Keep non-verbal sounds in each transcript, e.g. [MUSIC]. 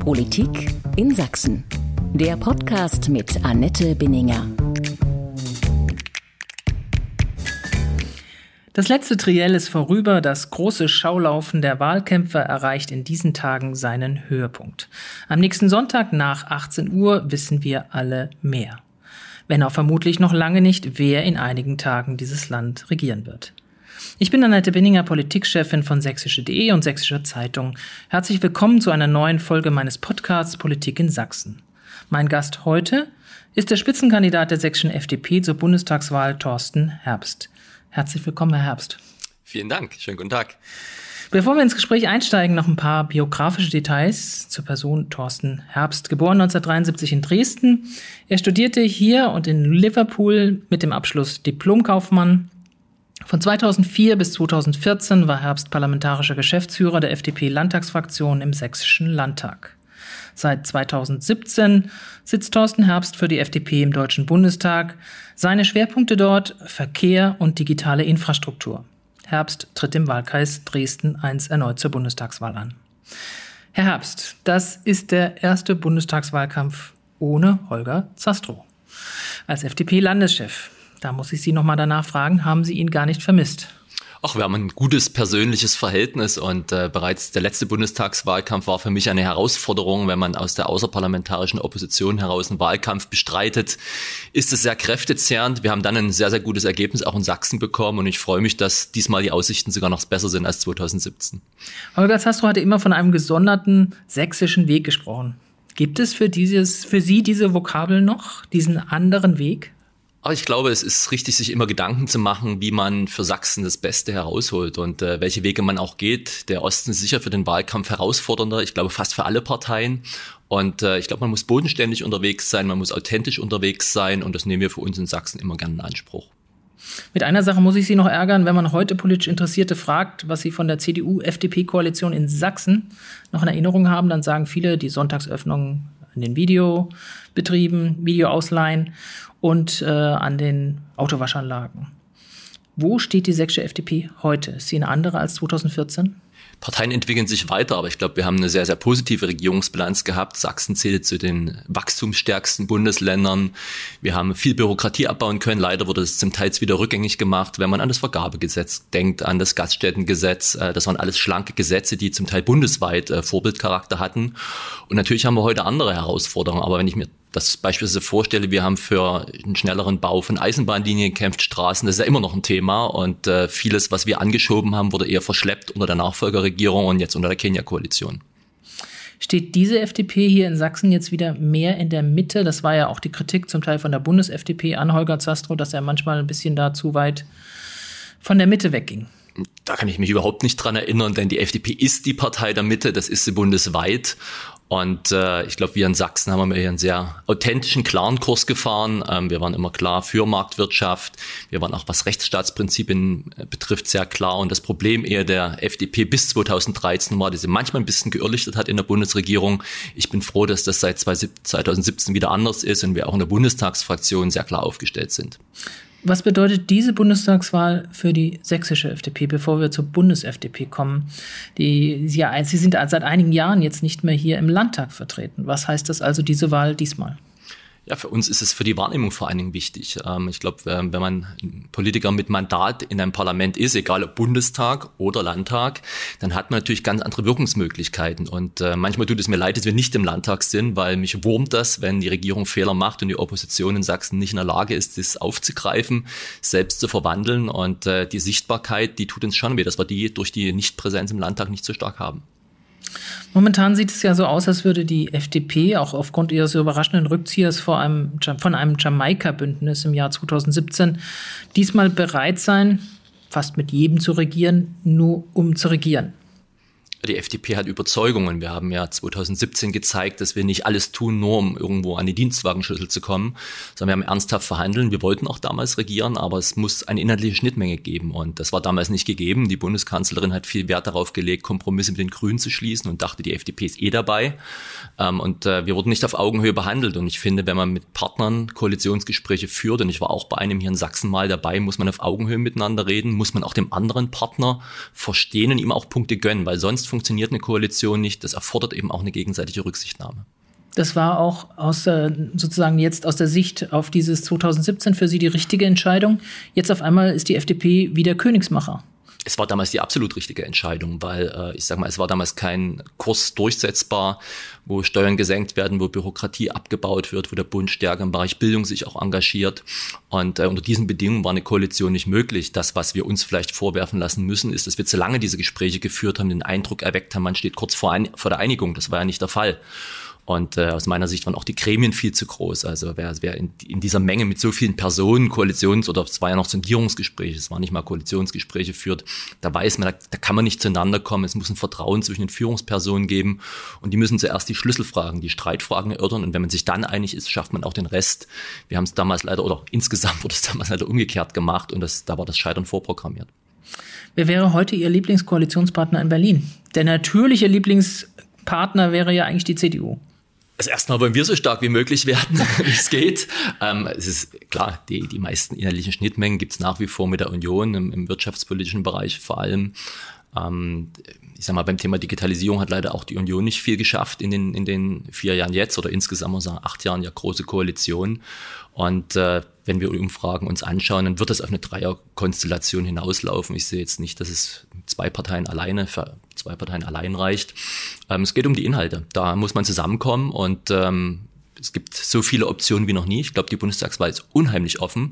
Politik in Sachsen. Der Podcast mit Annette Binninger. Das letzte Triell ist vorüber. Das große Schaulaufen der Wahlkämpfer erreicht in diesen Tagen seinen Höhepunkt. Am nächsten Sonntag nach 18 Uhr wissen wir alle mehr. Wenn auch vermutlich noch lange nicht, wer in einigen Tagen dieses Land regieren wird. Ich bin Annette Binninger, Politikchefin von sächsische.de und Sächsischer Zeitung. Herzlich willkommen zu einer neuen Folge meines Podcasts Politik in Sachsen. Mein Gast heute ist der Spitzenkandidat der sächsischen FDP zur Bundestagswahl Thorsten Herbst. Herzlich willkommen, Herr Herbst. Vielen Dank. Schönen guten Tag. Bevor wir ins Gespräch einsteigen, noch ein paar biografische Details zur Person Thorsten Herbst. Geboren 1973 in Dresden. Er studierte hier und in Liverpool mit dem Abschluss Diplomkaufmann von 2004 bis 2014 war Herbst parlamentarischer Geschäftsführer der FDP-Landtagsfraktion im Sächsischen Landtag. Seit 2017 sitzt Thorsten Herbst für die FDP im Deutschen Bundestag. Seine Schwerpunkte dort Verkehr und digitale Infrastruktur. Herbst tritt im Wahlkreis Dresden 1 erneut zur Bundestagswahl an. Herr Herbst, das ist der erste Bundestagswahlkampf ohne Holger Zastrow als FDP-Landeschef. Da muss ich Sie nochmal danach fragen, haben Sie ihn gar nicht vermisst? Ach, wir haben ein gutes persönliches Verhältnis und äh, bereits der letzte Bundestagswahlkampf war für mich eine Herausforderung. Wenn man aus der außerparlamentarischen Opposition heraus einen Wahlkampf bestreitet, ist es sehr kräftezehrend. Wir haben dann ein sehr, sehr gutes Ergebnis auch in Sachsen bekommen und ich freue mich, dass diesmal die Aussichten sogar noch besser sind als 2017. Holger Zastro hatte immer von einem gesonderten sächsischen Weg gesprochen. Gibt es für, dieses, für Sie diese Vokabel noch, diesen anderen Weg? Aber ich glaube, es ist richtig, sich immer Gedanken zu machen, wie man für Sachsen das Beste herausholt und äh, welche Wege man auch geht. Der Osten ist sicher für den Wahlkampf herausfordernder, ich glaube fast für alle Parteien. Und äh, ich glaube, man muss bodenständig unterwegs sein, man muss authentisch unterwegs sein und das nehmen wir für uns in Sachsen immer gerne in Anspruch. Mit einer Sache muss ich Sie noch ärgern, wenn man heute politisch Interessierte fragt, was Sie von der CDU-FDP-Koalition in Sachsen noch in Erinnerung haben, dann sagen viele die Sonntagsöffnung in den Videobetrieben, Videoausleihen und äh, an den Autowaschanlagen. Wo steht die sächsische FDP heute? Ist sie eine andere als 2014? Parteien entwickeln sich weiter, aber ich glaube, wir haben eine sehr, sehr positive Regierungsbilanz gehabt. Sachsen zählt zu den wachstumsstärksten Bundesländern. Wir haben viel Bürokratie abbauen können. Leider wurde es zum Teil wieder rückgängig gemacht, wenn man an das Vergabegesetz denkt, an das Gaststättengesetz. Äh, das waren alles schlanke Gesetze, die zum Teil bundesweit äh, Vorbildcharakter hatten. Und natürlich haben wir heute andere Herausforderungen. Aber wenn ich mir das beispielsweise vorstelle, wir haben für einen schnelleren Bau von Eisenbahnlinien gekämpft, Straßen, das ist ja immer noch ein Thema und äh, vieles, was wir angeschoben haben, wurde eher verschleppt unter der Nachfolgerregierung und jetzt unter der Kenia-Koalition. Steht diese FDP hier in Sachsen jetzt wieder mehr in der Mitte? Das war ja auch die Kritik zum Teil von der Bundes-FDP an Holger Zastrow, dass er manchmal ein bisschen da zu weit von der Mitte wegging. Da kann ich mich überhaupt nicht dran erinnern, denn die FDP ist die Partei der Mitte, das ist sie bundesweit. Und äh, ich glaube, wir in Sachsen haben hier einen sehr authentischen, klaren Kurs gefahren. Ähm, wir waren immer klar für Marktwirtschaft. Wir waren auch, was Rechtsstaatsprinzipien äh, betrifft, sehr klar. Und das Problem eher der FDP bis 2013 war, dass sie manchmal ein bisschen geirrlichtet hat in der Bundesregierung. Ich bin froh, dass das seit 2017 wieder anders ist und wir auch in der Bundestagsfraktion sehr klar aufgestellt sind. Was bedeutet diese Bundestagswahl für die sächsische FDP, bevor wir zur Bundes-FDP kommen? Die, ja, Sie sind seit einigen Jahren jetzt nicht mehr hier im Landtag vertreten. Was heißt das also, diese Wahl diesmal? Ja, für uns ist es für die Wahrnehmung vor allen Dingen wichtig. Ähm, ich glaube, wenn man Politiker mit Mandat in einem Parlament ist, egal ob Bundestag oder Landtag, dann hat man natürlich ganz andere Wirkungsmöglichkeiten. Und äh, manchmal tut es mir leid, dass wir nicht im Landtag sind, weil mich wurmt das, wenn die Regierung Fehler macht und die Opposition in Sachsen nicht in der Lage ist, das aufzugreifen, selbst zu verwandeln. Und äh, die Sichtbarkeit, die tut uns schon weh, dass wir die durch die Nichtpräsenz im Landtag nicht so stark haben. Momentan sieht es ja so aus, als würde die FDP auch aufgrund ihres überraschenden Rückziehers vor einem, von einem Jamaika-Bündnis im Jahr 2017 diesmal bereit sein, fast mit jedem zu regieren, nur um zu regieren. Die FDP hat Überzeugungen. Wir haben ja 2017 gezeigt, dass wir nicht alles tun, nur um irgendwo an die Dienstwagenschlüssel zu kommen, sondern wir haben ernsthaft verhandeln. Wir wollten auch damals regieren, aber es muss eine inhaltliche Schnittmenge geben. Und das war damals nicht gegeben. Die Bundeskanzlerin hat viel Wert darauf gelegt, Kompromisse mit den Grünen zu schließen und dachte, die FDP ist eh dabei. Ähm, und äh, wir wurden nicht auf Augenhöhe behandelt. Und ich finde, wenn man mit Partnern Koalitionsgespräche führt, und ich war auch bei einem hier in Sachsen mal dabei, muss man auf Augenhöhe miteinander reden, muss man auch dem anderen Partner verstehen und ihm auch Punkte gönnen, weil sonst funktioniert eine Koalition nicht. Das erfordert eben auch eine gegenseitige Rücksichtnahme. Das war auch aus sozusagen jetzt aus der Sicht auf dieses 2017 für Sie die richtige Entscheidung. Jetzt auf einmal ist die FDP wieder Königsmacher es war damals die absolut richtige Entscheidung, weil äh, ich sage mal, es war damals kein Kurs durchsetzbar, wo Steuern gesenkt werden, wo Bürokratie abgebaut wird, wo der Bund stärker im Bereich Bildung sich auch engagiert. Und äh, unter diesen Bedingungen war eine Koalition nicht möglich. Das, was wir uns vielleicht vorwerfen lassen müssen, ist, dass wir zu lange diese Gespräche geführt haben, den Eindruck erweckt haben, man steht kurz vor, ein, vor der Einigung. Das war ja nicht der Fall. Und äh, aus meiner Sicht waren auch die Gremien viel zu groß. Also wer, wer in, in dieser Menge mit so vielen Personen Koalitions- oder es war ja noch Sondierungsgespräche, es waren nicht mal Koalitionsgespräche führt, da weiß man, da, da kann man nicht zueinander kommen. Es muss ein Vertrauen zwischen den Führungspersonen geben und die müssen zuerst die Schlüsselfragen, die Streitfragen erörtern und wenn man sich dann einig ist, schafft man auch den Rest. Wir haben es damals leider, oder insgesamt wurde es damals leider umgekehrt gemacht und das, da war das Scheitern vorprogrammiert. Wer wäre heute Ihr Lieblingskoalitionspartner in Berlin? Der natürliche Lieblingspartner wäre ja eigentlich die CDU. Also erstmal wollen wir so stark wie möglich werden, [LAUGHS] wie es geht. Ähm, es ist klar, die, die meisten inhaltlichen Schnittmengen gibt es nach wie vor mit der Union im, im wirtschaftspolitischen Bereich vor allem. Ähm, ich sag mal, beim Thema Digitalisierung hat leider auch die Union nicht viel geschafft in den, in den vier Jahren jetzt oder insgesamt muss sagen, acht Jahren ja große Koalition. Und äh, wenn wir Umfragen uns anschauen, dann wird das auf eine Dreierkonstellation hinauslaufen. Ich sehe jetzt nicht, dass es zwei Parteien alleine für zwei Parteien allein reicht. Ähm, es geht um die Inhalte. Da muss man zusammenkommen und ähm, es gibt so viele Optionen wie noch nie. Ich glaube, die Bundestagswahl ist unheimlich offen.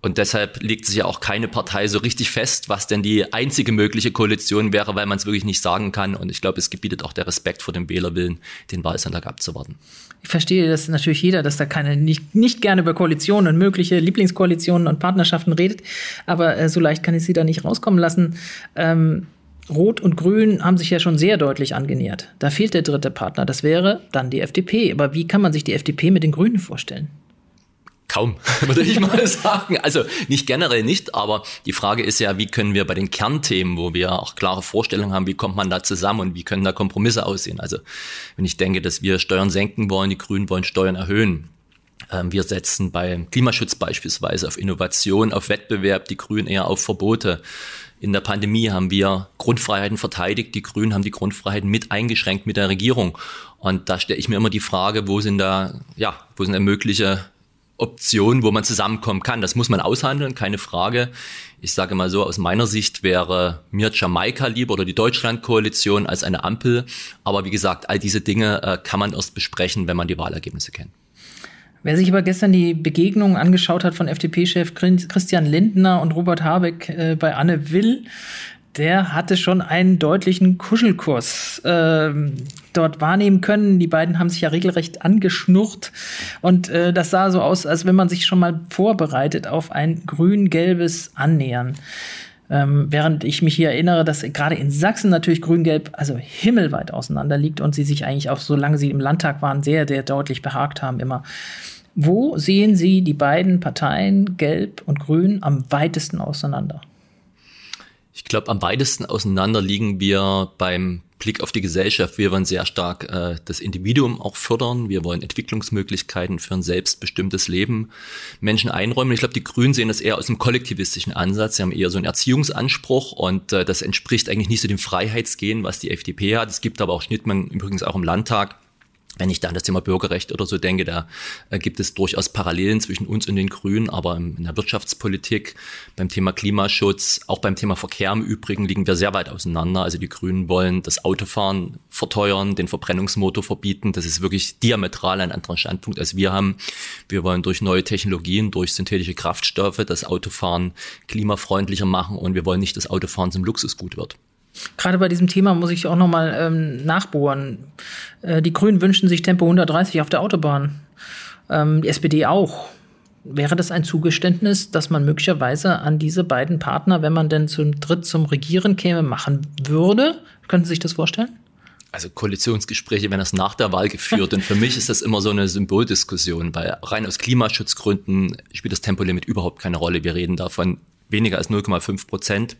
Und deshalb legt sich ja auch keine Partei so richtig fest, was denn die einzige mögliche Koalition wäre, weil man es wirklich nicht sagen kann. Und ich glaube, es gebietet auch der Respekt vor dem Wählerwillen, den Wahlsonntag abzuwarten. Ich verstehe das natürlich jeder, dass da keine nicht, nicht gerne über Koalitionen und mögliche Lieblingskoalitionen und Partnerschaften redet. Aber äh, so leicht kann ich sie da nicht rauskommen lassen. Ähm, Rot und Grün haben sich ja schon sehr deutlich angenähert. Da fehlt der dritte Partner. Das wäre dann die FDP. Aber wie kann man sich die FDP mit den Grünen vorstellen? Kaum, [LAUGHS] würde ich mal sagen. Also nicht generell nicht, aber die Frage ist ja, wie können wir bei den Kernthemen, wo wir auch klare Vorstellungen haben, wie kommt man da zusammen und wie können da Kompromisse aussehen. Also wenn ich denke, dass wir Steuern senken wollen, die Grünen wollen Steuern erhöhen. Ähm, wir setzen beim Klimaschutz beispielsweise auf Innovation, auf Wettbewerb, die Grünen eher auf Verbote. In der Pandemie haben wir Grundfreiheiten verteidigt, die Grünen haben die Grundfreiheiten mit eingeschränkt mit der Regierung. Und da stelle ich mir immer die Frage, wo sind da, ja, wo sind da mögliche Option, wo man zusammenkommen kann. Das muss man aushandeln, keine Frage. Ich sage mal so, aus meiner Sicht wäre mir Jamaika lieber oder die Deutschlandkoalition als eine Ampel. Aber wie gesagt, all diese Dinge äh, kann man erst besprechen, wenn man die Wahlergebnisse kennt. Wer sich aber gestern die Begegnung angeschaut hat von FDP-Chef Christian Lindner und Robert Habeck äh, bei Anne Will, der hatte schon einen deutlichen Kuschelkurs äh, dort wahrnehmen können. Die beiden haben sich ja regelrecht angeschnurrt und äh, das sah so aus, als wenn man sich schon mal vorbereitet auf ein grün-gelbes Annähern. Ähm, während ich mich hier erinnere, dass gerade in Sachsen natürlich Grün-Gelb also himmelweit auseinander liegt und sie sich eigentlich auch, solange sie im Landtag waren, sehr, sehr deutlich behagt haben immer. Wo sehen Sie die beiden Parteien, Gelb und Grün, am weitesten auseinander? Ich glaube, am weitesten auseinander liegen wir beim Blick auf die Gesellschaft. Wir wollen sehr stark äh, das Individuum auch fördern. Wir wollen Entwicklungsmöglichkeiten für ein selbstbestimmtes Leben Menschen einräumen. Ich glaube, die Grünen sehen das eher aus einem kollektivistischen Ansatz. Sie haben eher so einen Erziehungsanspruch und äh, das entspricht eigentlich nicht so dem Freiheitsgehen, was die FDP hat. Es gibt aber auch Schnittmengen übrigens auch im Landtag wenn ich da an das Thema Bürgerrecht oder so denke, da äh, gibt es durchaus Parallelen zwischen uns und den Grünen, aber in der Wirtschaftspolitik, beim Thema Klimaschutz, auch beim Thema Verkehr im Übrigen liegen wir sehr weit auseinander. Also die Grünen wollen das Autofahren verteuern, den Verbrennungsmotor verbieten. Das ist wirklich diametral ein anderer Standpunkt, als wir haben. Wir wollen durch neue Technologien, durch synthetische Kraftstoffe das Autofahren klimafreundlicher machen und wir wollen nicht, dass Autofahren zum Luxusgut wird. Gerade bei diesem Thema muss ich auch nochmal ähm, nachbohren. Äh, die Grünen wünschen sich Tempo 130 auf der Autobahn. Ähm, die SPD auch. Wäre das ein Zugeständnis, dass man möglicherweise an diese beiden Partner, wenn man denn zum Dritt zum Regieren käme, machen würde? Könnten Sie sich das vorstellen? also Koalitionsgespräche werden das nach der Wahl geführt. Und für mich ist das immer so eine Symboldiskussion, weil rein aus Klimaschutzgründen spielt das Tempolimit überhaupt keine Rolle. Wir reden davon weniger als 0,5 Prozent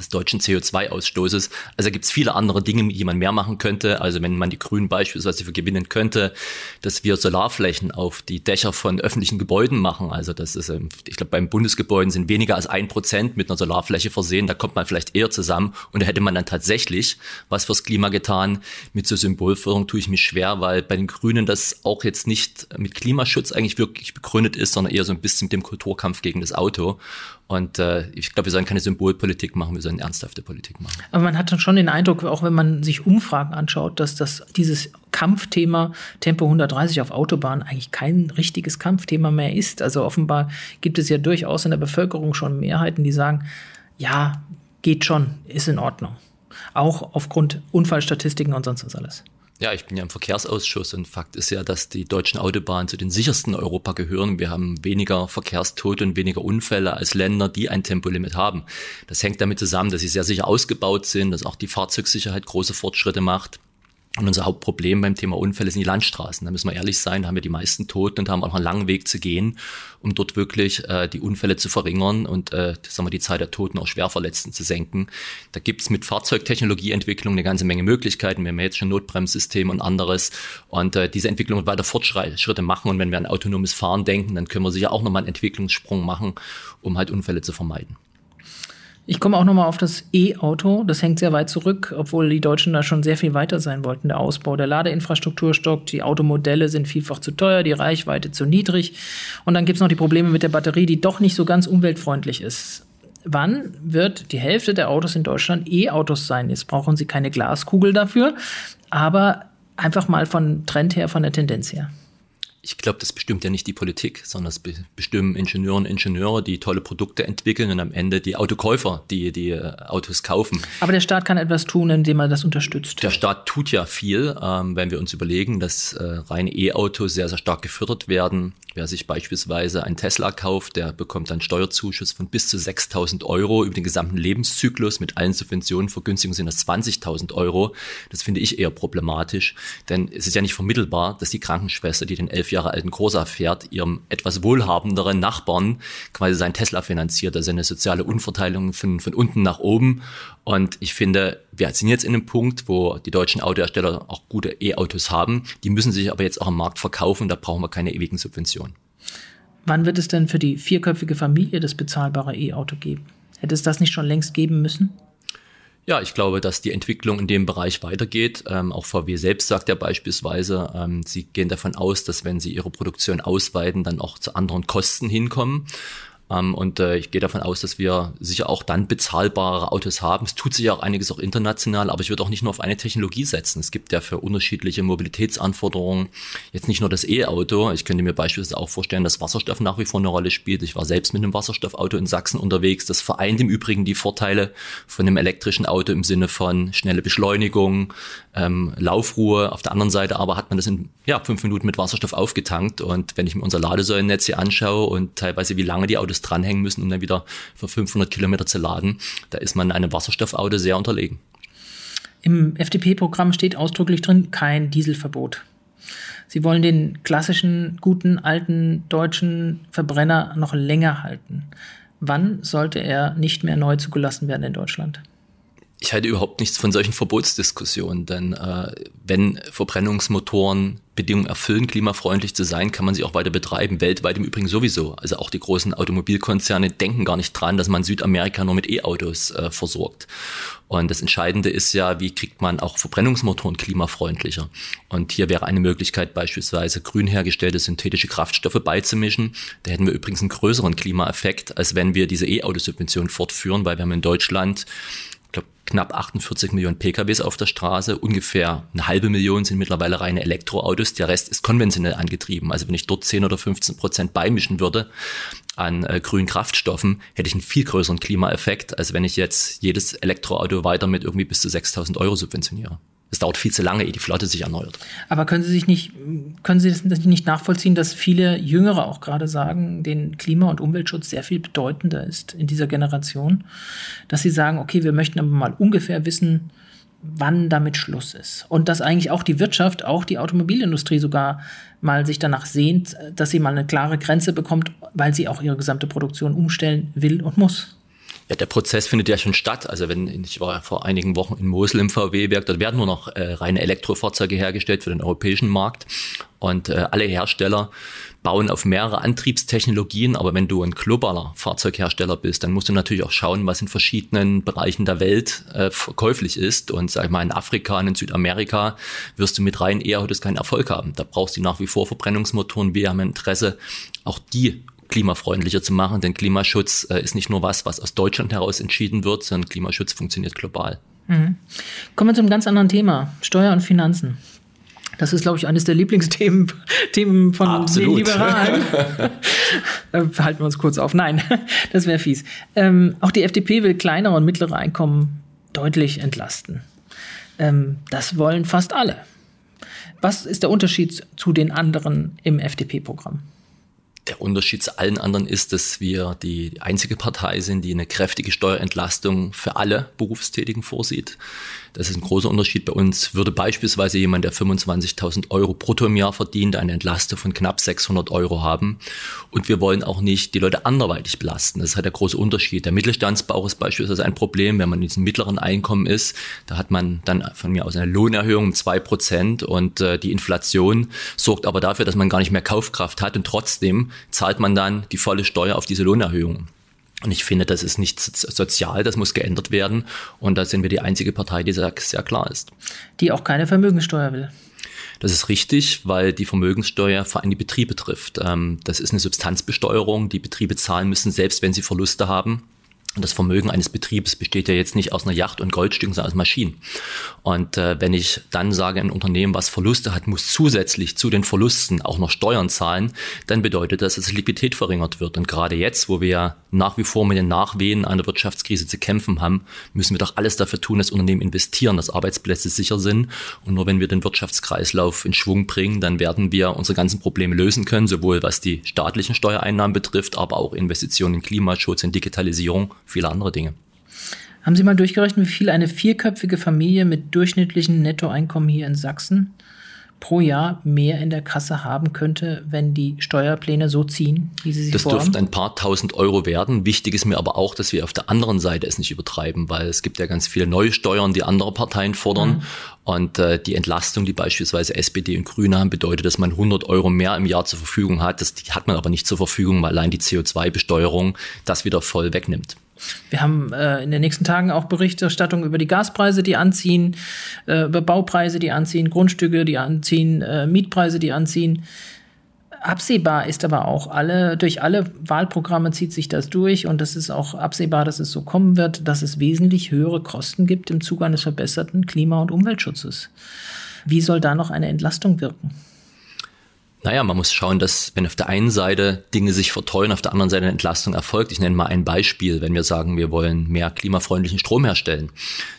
des deutschen CO2-Ausstoßes. Also gibt es viele andere Dinge, die man mehr machen könnte. Also wenn man die Grünen beispielsweise für gewinnen könnte, dass wir Solarflächen auf die Dächer von öffentlichen Gebäuden machen. Also das ist, ähm, ich glaube, beim Bundesgebäuden sind weniger als ein Prozent mit einer Solarfläche versehen. Da kommt man vielleicht eher zusammen und da hätte man dann tatsächlich was fürs Klima getan. Mit so Symbolförderung tue ich mich schwer, weil bei den Grünen das auch jetzt nicht mit Klimaschutz eigentlich wirklich begründet ist, sondern eher so ein bisschen mit dem Kulturkampf gegen das Auto. Und äh, ich glaube, wir sollen keine Symbolpolitik machen, wir sollen ernsthafte Politik machen. Aber man hat dann schon den Eindruck, auch wenn man sich Umfragen anschaut, dass das dieses Kampfthema Tempo 130 auf Autobahnen eigentlich kein richtiges Kampfthema mehr ist. Also offenbar gibt es ja durchaus in der Bevölkerung schon Mehrheiten, die sagen, ja, geht schon, ist in Ordnung. Auch aufgrund Unfallstatistiken und sonst was alles. Ja, ich bin ja im Verkehrsausschuss und Fakt ist ja, dass die deutschen Autobahnen zu den sichersten in Europa gehören. Wir haben weniger Verkehrstote und weniger Unfälle als Länder, die ein Tempolimit haben. Das hängt damit zusammen, dass sie sehr sicher ausgebaut sind, dass auch die Fahrzeugsicherheit große Fortschritte macht. Und unser Hauptproblem beim Thema Unfälle sind die Landstraßen. Da müssen wir ehrlich sein, da haben wir die meisten Toten und haben auch noch einen langen Weg zu gehen, um dort wirklich äh, die Unfälle zu verringern und äh, sagen wir, die Zahl der Toten auch Schwerverletzten zu senken. Da gibt's mit Fahrzeugtechnologieentwicklung eine ganze Menge Möglichkeiten. Wir haben jetzt schon Notbremssystem und anderes. Und äh, diese Entwicklung wird weiter Fortschritte machen. Und wenn wir an autonomes Fahren denken, dann können wir sicher auch nochmal einen Entwicklungssprung machen, um halt Unfälle zu vermeiden. Ich komme auch nochmal auf das E-Auto. Das hängt sehr weit zurück, obwohl die Deutschen da schon sehr viel weiter sein wollten. Der Ausbau der Ladeinfrastruktur stockt, die Automodelle sind vielfach zu teuer, die Reichweite zu niedrig. Und dann gibt es noch die Probleme mit der Batterie, die doch nicht so ganz umweltfreundlich ist. Wann wird die Hälfte der Autos in Deutschland E-Autos sein? Jetzt brauchen sie keine Glaskugel dafür, aber einfach mal von Trend her, von der Tendenz her ich glaube, das bestimmt ja nicht die Politik, sondern das bestimmen Ingenieure und Ingenieure, die tolle Produkte entwickeln und am Ende die Autokäufer, die die äh, Autos kaufen. Aber der Staat kann etwas tun, indem er das unterstützt. Der Staat tut ja viel, ähm, wenn wir uns überlegen, dass äh, reine E-Autos sehr, sehr stark gefördert werden. Wer sich beispielsweise einen Tesla kauft, der bekommt einen Steuerzuschuss von bis zu 6.000 Euro über den gesamten Lebenszyklus. Mit allen Subventionen, Vergünstigungen sind das 20.000 Euro. Das finde ich eher problematisch, denn es ist ja nicht vermittelbar, dass die Krankenschwester, die den elf Jahre alten Corsa fährt, ihrem etwas wohlhabenderen Nachbarn quasi sein Tesla finanziert. Also eine soziale Unverteilung von, von unten nach oben. Und ich finde, wir sind jetzt in einem Punkt, wo die deutschen Autohersteller auch gute E-Autos haben. Die müssen sich aber jetzt auch am Markt verkaufen. Da brauchen wir keine ewigen Subventionen. Wann wird es denn für die vierköpfige Familie das bezahlbare E-Auto geben? Hätte es das nicht schon längst geben müssen? Ja, ich glaube, dass die Entwicklung in dem Bereich weitergeht. Ähm, auch VW selbst sagt ja beispielsweise, ähm, sie gehen davon aus, dass wenn sie ihre Produktion ausweiten, dann auch zu anderen Kosten hinkommen. Ähm, und äh, ich gehe davon aus, dass wir sicher auch dann bezahlbare Autos haben. Es tut sich ja auch einiges auch international, aber ich würde auch nicht nur auf eine Technologie setzen. Es gibt ja für unterschiedliche Mobilitätsanforderungen jetzt nicht nur das E-Auto. Ich könnte mir beispielsweise auch vorstellen, dass Wasserstoff nach wie vor eine Rolle spielt. Ich war selbst mit einem Wasserstoffauto in Sachsen unterwegs. Das vereint im Übrigen die Vorteile von einem elektrischen Auto im Sinne von schnelle Beschleunigung, ähm, Laufruhe. Auf der anderen Seite aber hat man das in ja, fünf Minuten mit Wasserstoff aufgetankt. Und wenn ich mir unser Ladesäulennetz hier anschaue und teilweise wie lange die Autos dranhängen müssen, um dann wieder für 500 Kilometer zu laden. Da ist man einem Wasserstoffauto sehr unterlegen. Im FDP-Programm steht ausdrücklich drin, kein Dieselverbot. Sie wollen den klassischen, guten, alten deutschen Verbrenner noch länger halten. Wann sollte er nicht mehr neu zugelassen werden in Deutschland? Ich halte überhaupt nichts von solchen Verbotsdiskussionen, denn äh, wenn Verbrennungsmotoren Bedingungen erfüllen, klimafreundlich zu sein, kann man sie auch weiter betreiben. Weltweit im Übrigen sowieso. Also auch die großen Automobilkonzerne denken gar nicht dran, dass man Südamerika nur mit E-Autos äh, versorgt. Und das Entscheidende ist ja, wie kriegt man auch Verbrennungsmotoren klimafreundlicher? Und hier wäre eine Möglichkeit beispielsweise grün hergestellte synthetische Kraftstoffe beizumischen. Da hätten wir übrigens einen größeren Klimaeffekt, als wenn wir diese E-Auto-Subvention fortführen, weil wir haben in Deutschland glaube, knapp 48 Millionen PKWs auf der Straße. Ungefähr eine halbe Million sind mittlerweile reine Elektroautos. Der Rest ist konventionell angetrieben. Also wenn ich dort 10 oder 15 Prozent beimischen würde an äh, grünen Kraftstoffen, hätte ich einen viel größeren Klimaeffekt, als wenn ich jetzt jedes Elektroauto weiter mit irgendwie bis zu 6000 Euro subventioniere. Es dauert viel zu lange, ehe die Flotte sich erneuert. Aber können Sie sich nicht, können Sie das nicht nachvollziehen, dass viele Jüngere auch gerade sagen, den Klima- und Umweltschutz sehr viel bedeutender ist in dieser Generation, dass sie sagen, okay, wir möchten aber mal ungefähr wissen, wann damit Schluss ist. Und dass eigentlich auch die Wirtschaft, auch die Automobilindustrie sogar mal sich danach sehnt, dass sie mal eine klare Grenze bekommt, weil sie auch ihre gesamte Produktion umstellen will und muss. Ja, der Prozess findet ja schon statt. Also wenn ich war vor einigen Wochen in Mosel im VW-Werk, dort werden nur noch äh, reine Elektrofahrzeuge hergestellt für den europäischen Markt. Und äh, alle Hersteller bauen auf mehrere Antriebstechnologien, aber wenn du ein globaler Fahrzeughersteller bist, dann musst du natürlich auch schauen, was in verschiedenen Bereichen der Welt äh, verkäuflich ist. Und sag ich mal, in Afrika und in Südamerika wirst du mit rein eher heute keinen Erfolg haben. Da brauchst du nach wie vor Verbrennungsmotoren. Wir haben Interesse, auch die klimafreundlicher zu machen, denn Klimaschutz äh, ist nicht nur was, was aus Deutschland heraus entschieden wird, sondern Klimaschutz funktioniert global. Mhm. Kommen wir zu einem ganz anderen Thema, Steuer und Finanzen. Das ist, glaube ich, eines der Lieblingsthemen Themen von Absolut. den Liberalen. [LAUGHS] Halten wir uns kurz auf. Nein, das wäre fies. Ähm, auch die FDP will kleinere und mittlere Einkommen deutlich entlasten. Ähm, das wollen fast alle. Was ist der Unterschied zu den anderen im FDP-Programm? Der Unterschied zu allen anderen ist, dass wir die einzige Partei sind, die eine kräftige Steuerentlastung für alle Berufstätigen vorsieht. Das ist ein großer Unterschied. Bei uns würde beispielsweise jemand, der 25.000 Euro brutto im Jahr verdient, eine Entlastung von knapp 600 Euro haben. Und wir wollen auch nicht die Leute anderweitig belasten. Das ist halt der große Unterschied. Der Mittelstandsbauch ist beispielsweise ein Problem, wenn man in diesem mittleren Einkommen ist. Da hat man dann von mir aus eine Lohnerhöhung um zwei Prozent und äh, die Inflation sorgt aber dafür, dass man gar nicht mehr Kaufkraft hat und trotzdem zahlt man dann die volle Steuer auf diese Lohnerhöhung. Und ich finde, das ist nicht sozial, das muss geändert werden. Und da sind wir die einzige Partei, die sehr, sehr klar ist. Die auch keine Vermögenssteuer will. Das ist richtig, weil die Vermögenssteuer vor allem die Betriebe trifft. Ähm, das ist eine Substanzbesteuerung. Die Betriebe zahlen müssen, selbst wenn sie Verluste haben. Das Vermögen eines Betriebs besteht ja jetzt nicht aus einer Yacht und Goldstücken, sondern aus Maschinen. Und äh, wenn ich dann sage, ein Unternehmen, was Verluste hat, muss zusätzlich zu den Verlusten auch noch Steuern zahlen, dann bedeutet das, dass Liquidität verringert wird. Und gerade jetzt, wo wir nach wie vor mit den Nachwehen einer Wirtschaftskrise zu kämpfen haben, müssen wir doch alles dafür tun, dass Unternehmen investieren, dass Arbeitsplätze sicher sind. Und nur wenn wir den Wirtschaftskreislauf in Schwung bringen, dann werden wir unsere ganzen Probleme lösen können, sowohl was die staatlichen Steuereinnahmen betrifft, aber auch Investitionen in Klimaschutz, in Digitalisierung viele andere Dinge. Haben Sie mal durchgerechnet, wie viel eine vierköpfige Familie mit durchschnittlichem Nettoeinkommen hier in Sachsen pro Jahr mehr in der Kasse haben könnte, wenn die Steuerpläne so ziehen, wie sie sich Das vorhaben? dürften ein paar tausend Euro werden. Wichtig ist mir aber auch, dass wir auf der anderen Seite es nicht übertreiben, weil es gibt ja ganz viele neue Steuern, die andere Parteien fordern. Mhm. Und äh, die Entlastung, die beispielsweise SPD und Grüne haben, bedeutet, dass man 100 Euro mehr im Jahr zur Verfügung hat. Das hat man aber nicht zur Verfügung, weil allein die CO2-Besteuerung das wieder voll wegnimmt. Wir haben äh, in den nächsten Tagen auch Berichterstattung über die Gaspreise, die anziehen, äh, über Baupreise, die anziehen, Grundstücke, die anziehen, äh, Mietpreise, die anziehen. Absehbar ist aber auch alle, durch alle Wahlprogramme zieht sich das durch und das ist auch absehbar, dass es so kommen wird, dass es wesentlich höhere Kosten gibt im Zuge eines verbesserten Klima- und Umweltschutzes. Wie soll da noch eine Entlastung wirken? Naja, man muss schauen, dass wenn auf der einen Seite Dinge sich verteuern, auf der anderen Seite eine Entlastung erfolgt. Ich nenne mal ein Beispiel. Wenn wir sagen, wir wollen mehr klimafreundlichen Strom herstellen,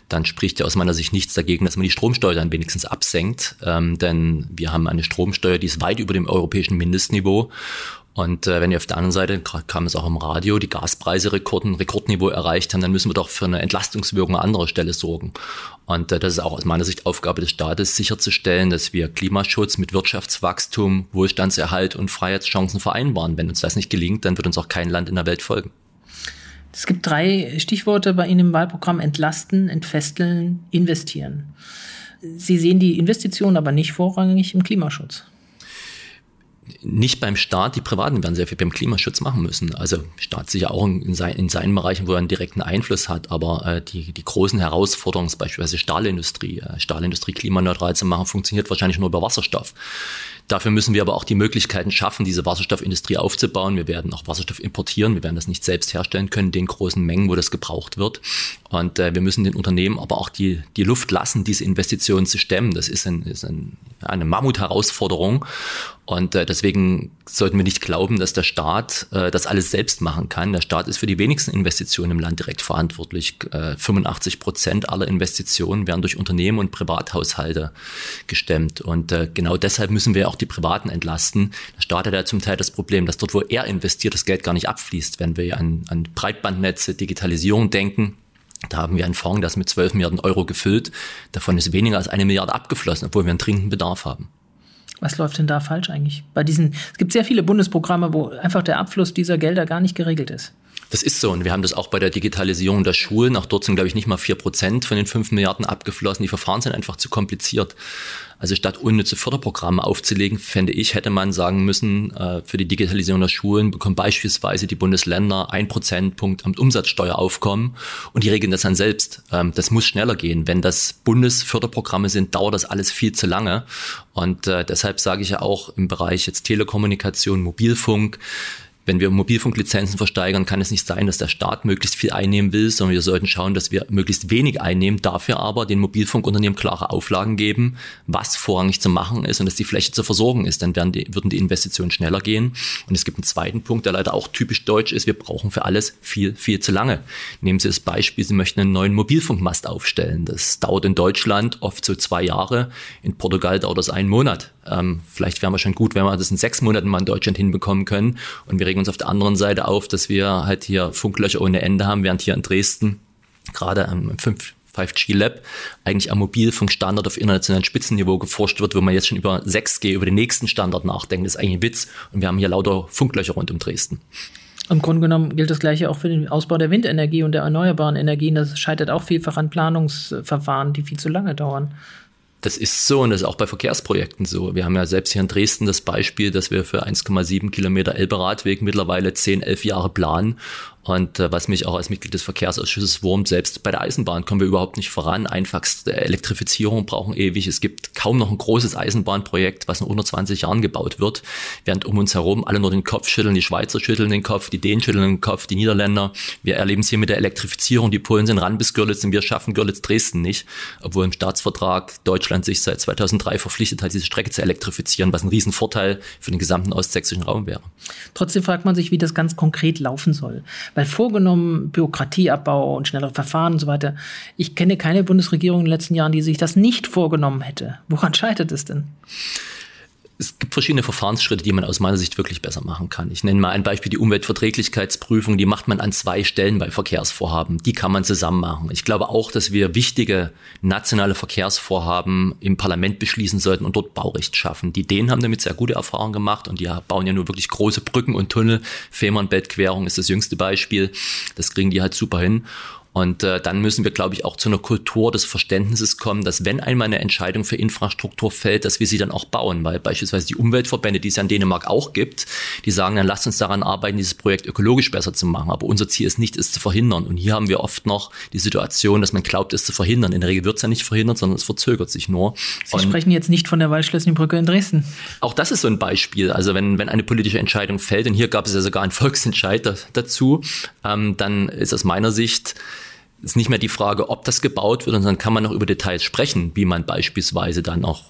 dann spricht ja aus meiner Sicht nichts dagegen, dass man die Stromsteuer dann wenigstens absenkt. Ähm, denn wir haben eine Stromsteuer, die ist weit über dem europäischen Mindestniveau. Und äh, wenn wir auf der anderen Seite, kam es auch im Radio, die Gaspreise Rekorden, Rekordniveau erreicht haben, dann müssen wir doch für eine Entlastungswirkung an anderer Stelle sorgen. Und äh, das ist auch aus meiner Sicht Aufgabe des Staates, sicherzustellen, dass wir Klimaschutz mit Wirtschaftswachstum, Wohlstandserhalt und Freiheitschancen vereinbaren. Wenn uns das nicht gelingt, dann wird uns auch kein Land in der Welt folgen. Es gibt drei Stichworte bei Ihnen im Wahlprogramm. Entlasten, entfesteln, investieren. Sie sehen die Investitionen aber nicht vorrangig im Klimaschutz nicht beim Staat, die Privaten werden sehr viel beim Klimaschutz machen müssen. Also Staat sicher auch in, sein, in seinen Bereichen, wo er einen direkten Einfluss hat, aber äh, die, die großen Herausforderungen, beispielsweise Stahlindustrie, äh, Stahlindustrie klimaneutral zu machen, funktioniert wahrscheinlich nur über Wasserstoff. Dafür müssen wir aber auch die Möglichkeiten schaffen, diese Wasserstoffindustrie aufzubauen. Wir werden auch Wasserstoff importieren. Wir werden das nicht selbst herstellen können, den großen Mengen, wo das gebraucht wird. Und äh, wir müssen den Unternehmen aber auch die, die Luft lassen, diese Investitionen zu stemmen. Das ist, ein, ist ein, eine Mammut-Herausforderung. Und äh, deswegen sollten wir nicht glauben, dass der Staat äh, das alles selbst machen kann. Der Staat ist für die wenigsten Investitionen im Land direkt verantwortlich. Äh, 85 Prozent aller Investitionen werden durch Unternehmen und Privathaushalte gestemmt. Und äh, genau deshalb müssen wir auch die Privaten entlasten. Der Staat hat ja zum Teil das Problem, dass dort, wo er investiert, das Geld gar nicht abfließt. Wenn wir an, an Breitbandnetze, Digitalisierung denken, da haben wir einen Fonds, ist mit 12 Milliarden Euro gefüllt. Davon ist weniger als eine Milliarde abgeflossen, obwohl wir einen dringenden Bedarf haben. Was läuft denn da falsch eigentlich? Bei diesen, es gibt sehr viele Bundesprogramme, wo einfach der Abfluss dieser Gelder gar nicht geregelt ist. Das ist so. Und wir haben das auch bei der Digitalisierung der Schulen. Auch dort sind, glaube ich, nicht mal vier Prozent von den fünf Milliarden abgeflossen. Die Verfahren sind einfach zu kompliziert. Also statt unnütze Förderprogramme aufzulegen, fände ich, hätte man sagen müssen, äh, für die Digitalisierung der Schulen bekommen beispielsweise die Bundesländer ein Prozentpunkt am Umsatzsteueraufkommen und die regeln das dann selbst. Ähm, das muss schneller gehen. Wenn das Bundesförderprogramme sind, dauert das alles viel zu lange. Und äh, deshalb sage ich ja auch im Bereich jetzt Telekommunikation, Mobilfunk, wenn wir Mobilfunklizenzen versteigern, kann es nicht sein, dass der Staat möglichst viel einnehmen will, sondern wir sollten schauen, dass wir möglichst wenig einnehmen, dafür aber den Mobilfunkunternehmen klare Auflagen geben, was vorrangig zu machen ist und dass die Fläche zu versorgen ist. Dann werden die, würden die Investitionen schneller gehen. Und es gibt einen zweiten Punkt, der leider auch typisch deutsch ist. Wir brauchen für alles viel, viel zu lange. Nehmen Sie das Beispiel, Sie möchten einen neuen Mobilfunkmast aufstellen. Das dauert in Deutschland oft so zwei Jahre. In Portugal dauert das einen Monat. Ähm, vielleicht wären wir schon gut, wenn wir das in sechs Monaten mal in Deutschland hinbekommen können. Und wir regen uns auf der anderen Seite auf, dass wir halt hier Funklöcher ohne Ende haben, während hier in Dresden gerade am 5 5G Lab eigentlich am Mobilfunkstandard auf internationalem Spitzenniveau geforscht wird, wo man jetzt schon über 6G, über den nächsten Standard nachdenkt. Das ist eigentlich ein Witz. Und wir haben hier lauter Funklöcher rund um Dresden. Im Grunde genommen gilt das Gleiche auch für den Ausbau der Windenergie und der erneuerbaren Energien. Das scheitert auch vielfach an Planungsverfahren, die viel zu lange dauern. Das ist so und das ist auch bei Verkehrsprojekten so. Wir haben ja selbst hier in Dresden das Beispiel, dass wir für 1,7 Kilometer Elberadweg mittlerweile 10, 11 Jahre planen und äh, was mich auch als Mitglied des Verkehrsausschusses wurmt, selbst bei der Eisenbahn kommen wir überhaupt nicht voran. Einfachste Elektrifizierung brauchen ewig. Es gibt kaum noch ein großes Eisenbahnprojekt, was in unter 20 Jahren gebaut wird, während um uns herum alle nur den Kopf schütteln. Die Schweizer schütteln den Kopf, die Dänen schütteln den Kopf, die Niederländer. Wir erleben es hier mit der Elektrifizierung. Die Polen sind ran bis Görlitz und wir schaffen Görlitz-Dresden nicht, obwohl im Staatsvertrag Deutschland sich seit 2003 verpflichtet hat, diese Strecke zu elektrifizieren, was ein Riesenvorteil für den gesamten ostsächsischen Raum wäre. Trotzdem fragt man sich, wie das ganz konkret laufen soll. Weil vorgenommen, Bürokratieabbau und schnellere Verfahren und so weiter. Ich kenne keine Bundesregierung in den letzten Jahren, die sich das nicht vorgenommen hätte. Woran scheitert es denn? Es gibt verschiedene Verfahrensschritte, die man aus meiner Sicht wirklich besser machen kann. Ich nenne mal ein Beispiel, die Umweltverträglichkeitsprüfung, die macht man an zwei Stellen bei Verkehrsvorhaben. Die kann man zusammen machen. Ich glaube auch, dass wir wichtige nationale Verkehrsvorhaben im Parlament beschließen sollten und dort Baurecht schaffen. Die Dänen haben damit sehr gute Erfahrungen gemacht und die bauen ja nur wirklich große Brücken und Tunnel. Fehmarnbettquerung ist das jüngste Beispiel. Das kriegen die halt super hin. Und äh, dann müssen wir, glaube ich, auch zu einer Kultur des Verständnisses kommen, dass wenn einmal eine Entscheidung für Infrastruktur fällt, dass wir sie dann auch bauen. Weil beispielsweise die Umweltverbände, die es ja in Dänemark auch gibt, die sagen, dann lasst uns daran arbeiten, dieses Projekt ökologisch besser zu machen. Aber unser Ziel ist nicht, es zu verhindern. Und hier haben wir oft noch die Situation, dass man glaubt, es zu verhindern. In der Regel wird es ja nicht verhindert, sondern es verzögert sich nur. Sie Und sprechen jetzt nicht von der Waldschlösschen-Brücke in Dresden. Auch das ist so ein Beispiel. Also wenn, wenn eine politische Entscheidung fällt, und hier gab es ja sogar einen [LAUGHS] Volksentscheid dazu, ähm, dann ist aus meiner Sicht ist nicht mehr die Frage, ob das gebaut wird, sondern kann man noch über Details sprechen, wie man beispielsweise dann auch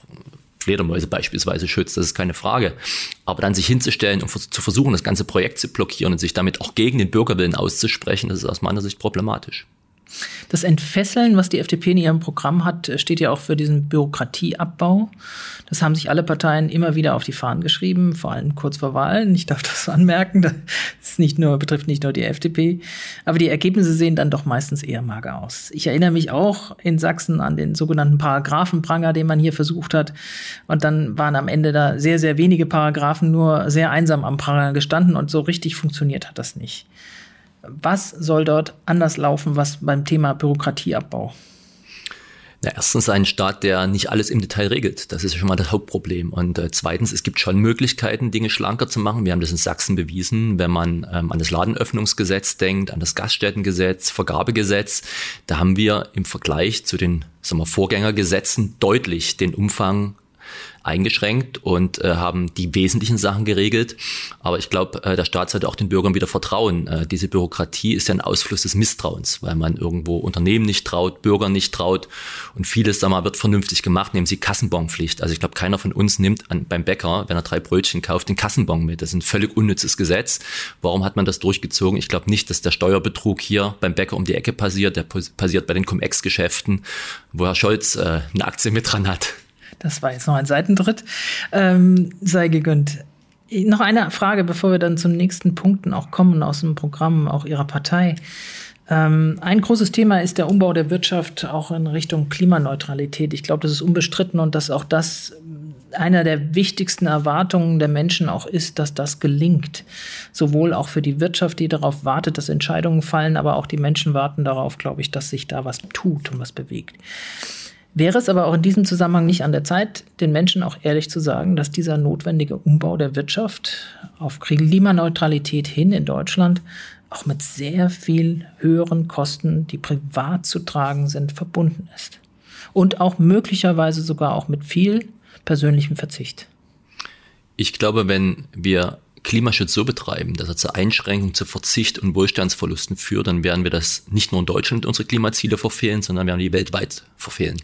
Fledermäuse beispielsweise schützt, das ist keine Frage. Aber dann sich hinzustellen und zu versuchen, das ganze Projekt zu blockieren und sich damit auch gegen den Bürgerwillen auszusprechen, das ist aus meiner Sicht problematisch. Das Entfesseln, was die FDP in ihrem Programm hat, steht ja auch für diesen Bürokratieabbau. Das haben sich alle Parteien immer wieder auf die Fahnen geschrieben, vor allem kurz vor Wahlen. Ich darf das [LAUGHS] anmerken. Das ist nicht nur, betrifft nicht nur die FDP. Aber die Ergebnisse sehen dann doch meistens eher mager aus. Ich erinnere mich auch in Sachsen an den sogenannten Paragraphenpranger, den man hier versucht hat. Und dann waren am Ende da sehr, sehr wenige Paragraphen nur sehr einsam am Pranger gestanden und so richtig funktioniert hat das nicht. Was soll dort anders laufen, was beim Thema Bürokratieabbau? Na, erstens ein Staat, der nicht alles im Detail regelt. Das ist schon mal das Hauptproblem. Und äh, zweitens, es gibt schon Möglichkeiten, Dinge schlanker zu machen. Wir haben das in Sachsen bewiesen, wenn man ähm, an das Ladenöffnungsgesetz denkt, an das Gaststättengesetz, Vergabegesetz. Da haben wir im Vergleich zu den sagen wir, Vorgängergesetzen deutlich den Umfang eingeschränkt und äh, haben die wesentlichen Sachen geregelt. Aber ich glaube, äh, der Staat sollte auch den Bürgern wieder vertrauen. Äh, diese Bürokratie ist ja ein Ausfluss des Misstrauens, weil man irgendwo Unternehmen nicht traut, Bürgern nicht traut und vieles, sag mal, wird vernünftig gemacht. Nehmen Sie Kassenbonpflicht. Also ich glaube, keiner von uns nimmt an, beim Bäcker, wenn er drei Brötchen kauft, den Kassenbon mit. Das ist ein völlig unnützes Gesetz. Warum hat man das durchgezogen? Ich glaube nicht, dass der Steuerbetrug hier beim Bäcker um die Ecke passiert. Der passiert bei den Cum-Ex-Geschäften, wo Herr Scholz äh, eine Aktie mit dran hat. Das war jetzt noch ein Seitentritt. Ähm, sei gegönnt. Noch eine Frage, bevor wir dann zu den nächsten Punkten auch kommen aus dem Programm, auch Ihrer Partei. Ähm, ein großes Thema ist der Umbau der Wirtschaft auch in Richtung Klimaneutralität. Ich glaube, das ist unbestritten und dass auch das einer der wichtigsten Erwartungen der Menschen auch ist, dass das gelingt. Sowohl auch für die Wirtschaft, die darauf wartet, dass Entscheidungen fallen, aber auch die Menschen warten darauf, glaube ich, dass sich da was tut und was bewegt. Wäre es aber auch in diesem Zusammenhang nicht an der Zeit, den Menschen auch ehrlich zu sagen, dass dieser notwendige Umbau der Wirtschaft auf Klimaneutralität hin in Deutschland auch mit sehr viel höheren Kosten, die privat zu tragen sind, verbunden ist? Und auch möglicherweise sogar auch mit viel persönlichem Verzicht. Ich glaube, wenn wir Klimaschutz so betreiben, dass er zur Einschränkung, zu Verzicht und Wohlstandsverlusten führt, dann werden wir das nicht nur in Deutschland unsere Klimaziele verfehlen, sondern werden die weltweit verfehlen.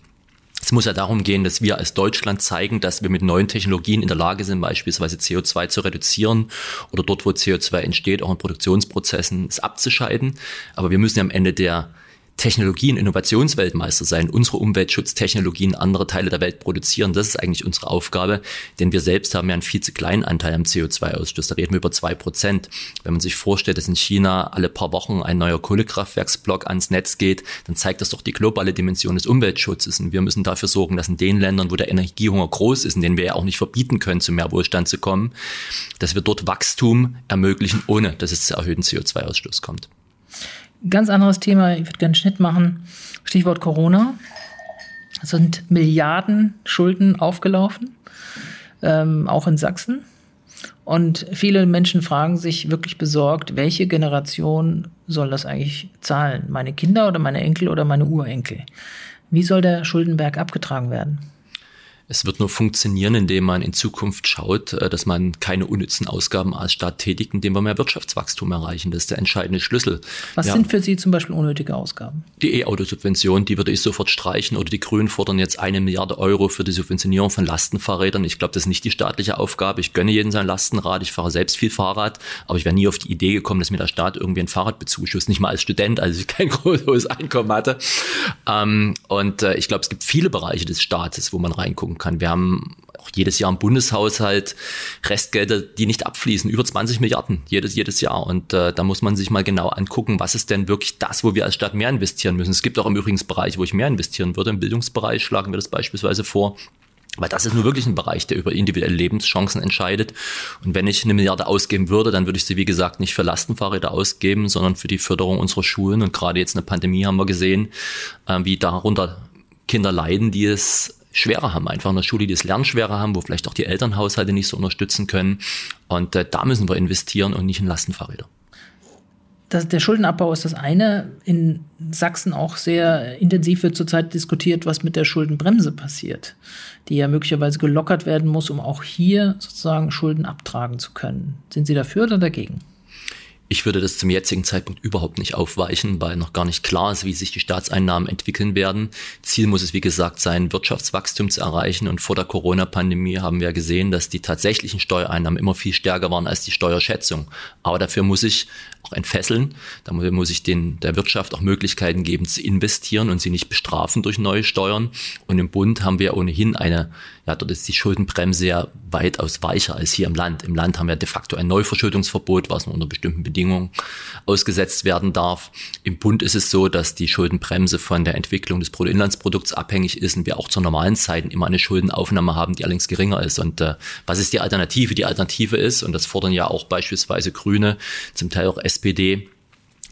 Es muss ja darum gehen, dass wir als Deutschland zeigen, dass wir mit neuen Technologien in der Lage sind, beispielsweise CO2 zu reduzieren oder dort, wo CO2 entsteht, auch in Produktionsprozessen es abzuscheiden. Aber wir müssen ja am Ende der Technologien, Innovationsweltmeister sein, unsere Umweltschutztechnologien andere Teile der Welt produzieren. Das ist eigentlich unsere Aufgabe, denn wir selbst haben ja einen viel zu kleinen Anteil am CO2-Ausstoß. Da reden wir über zwei Prozent. Wenn man sich vorstellt, dass in China alle paar Wochen ein neuer Kohlekraftwerksblock ans Netz geht, dann zeigt das doch die globale Dimension des Umweltschutzes. Und wir müssen dafür sorgen, dass in den Ländern, wo der Energiehunger groß ist, in denen wir ja auch nicht verbieten können, zu mehr Wohlstand zu kommen, dass wir dort Wachstum ermöglichen, ohne dass es zu erhöhten CO2-Ausstoß kommt. Ganz anderes Thema, ich würde gerne einen Schnitt machen. Stichwort Corona. Es sind Milliarden Schulden aufgelaufen, ähm, auch in Sachsen. Und viele Menschen fragen sich wirklich besorgt, welche Generation soll das eigentlich zahlen? Meine Kinder oder meine Enkel oder meine Urenkel? Wie soll der Schuldenberg abgetragen werden? Es wird nur funktionieren, indem man in Zukunft schaut, äh, dass man keine unnützen Ausgaben als Staat tätigt, indem wir mehr Wirtschaftswachstum erreichen. Das ist der entscheidende Schlüssel. Was ja. sind für Sie zum Beispiel unnötige Ausgaben? Die E-Auto-Subvention, die würde ich sofort streichen. Oder die Grünen fordern jetzt eine Milliarde Euro für die Subventionierung von Lastenfahrrädern. Ich glaube, das ist nicht die staatliche Aufgabe. Ich gönne jeden sein Lastenrad. Ich fahre selbst viel Fahrrad. Aber ich wäre nie auf die Idee gekommen, dass mir der Staat irgendwie ein Fahrrad bezuschusst. Nicht mal als Student, als ich [LAUGHS] kein großes Einkommen hatte. Ähm, und äh, ich glaube, es gibt viele Bereiche des Staates, wo man reingucken kann. Wir haben auch jedes Jahr im Bundeshaushalt Restgelder, die nicht abfließen, über 20 Milliarden jedes, jedes Jahr. Und äh, da muss man sich mal genau angucken, was ist denn wirklich das, wo wir als Stadt mehr investieren müssen. Es gibt auch im Übrigen Bereiche, wo ich mehr investieren würde. Im Bildungsbereich schlagen wir das beispielsweise vor. Weil das ist nur wirklich ein Bereich, der über individuelle Lebenschancen entscheidet. Und wenn ich eine Milliarde ausgeben würde, dann würde ich sie, wie gesagt, nicht für Lastenfahrräder ausgeben, sondern für die Förderung unserer Schulen. Und gerade jetzt in der Pandemie haben wir gesehen, äh, wie darunter Kinder leiden, die es schwerer haben, einfach in der Schule, die das Lernen schwerer haben, wo vielleicht auch die Elternhaushalte nicht so unterstützen können. Und äh, da müssen wir investieren und nicht in Lastenfahrräder. Das, der Schuldenabbau ist das eine. In Sachsen auch sehr intensiv wird zurzeit diskutiert, was mit der Schuldenbremse passiert, die ja möglicherweise gelockert werden muss, um auch hier sozusagen Schulden abtragen zu können. Sind Sie dafür oder dagegen? Ich würde das zum jetzigen Zeitpunkt überhaupt nicht aufweichen, weil noch gar nicht klar ist, wie sich die Staatseinnahmen entwickeln werden. Ziel muss es, wie gesagt, sein, Wirtschaftswachstum zu erreichen. Und vor der Corona-Pandemie haben wir gesehen, dass die tatsächlichen Steuereinnahmen immer viel stärker waren als die Steuerschätzung. Aber dafür muss ich auch entfesseln. Da muss ich den, der Wirtschaft auch Möglichkeiten geben zu investieren und sie nicht bestrafen durch neue Steuern. Und im Bund haben wir ohnehin eine, ja, dort ist die Schuldenbremse ja weitaus weicher als hier im Land. Im Land haben wir de facto ein Neuverschuldungsverbot, was nur unter bestimmten Bedingungen ausgesetzt werden darf. Im Bund ist es so, dass die Schuldenbremse von der Entwicklung des Bruttoinlandsprodukts abhängig ist und wir auch zu normalen Zeiten immer eine Schuldenaufnahme haben, die allerdings geringer ist. Und äh, was ist die Alternative? Die Alternative ist, und das fordern ja auch beispielsweise Grüne, zum Teil auch SPD,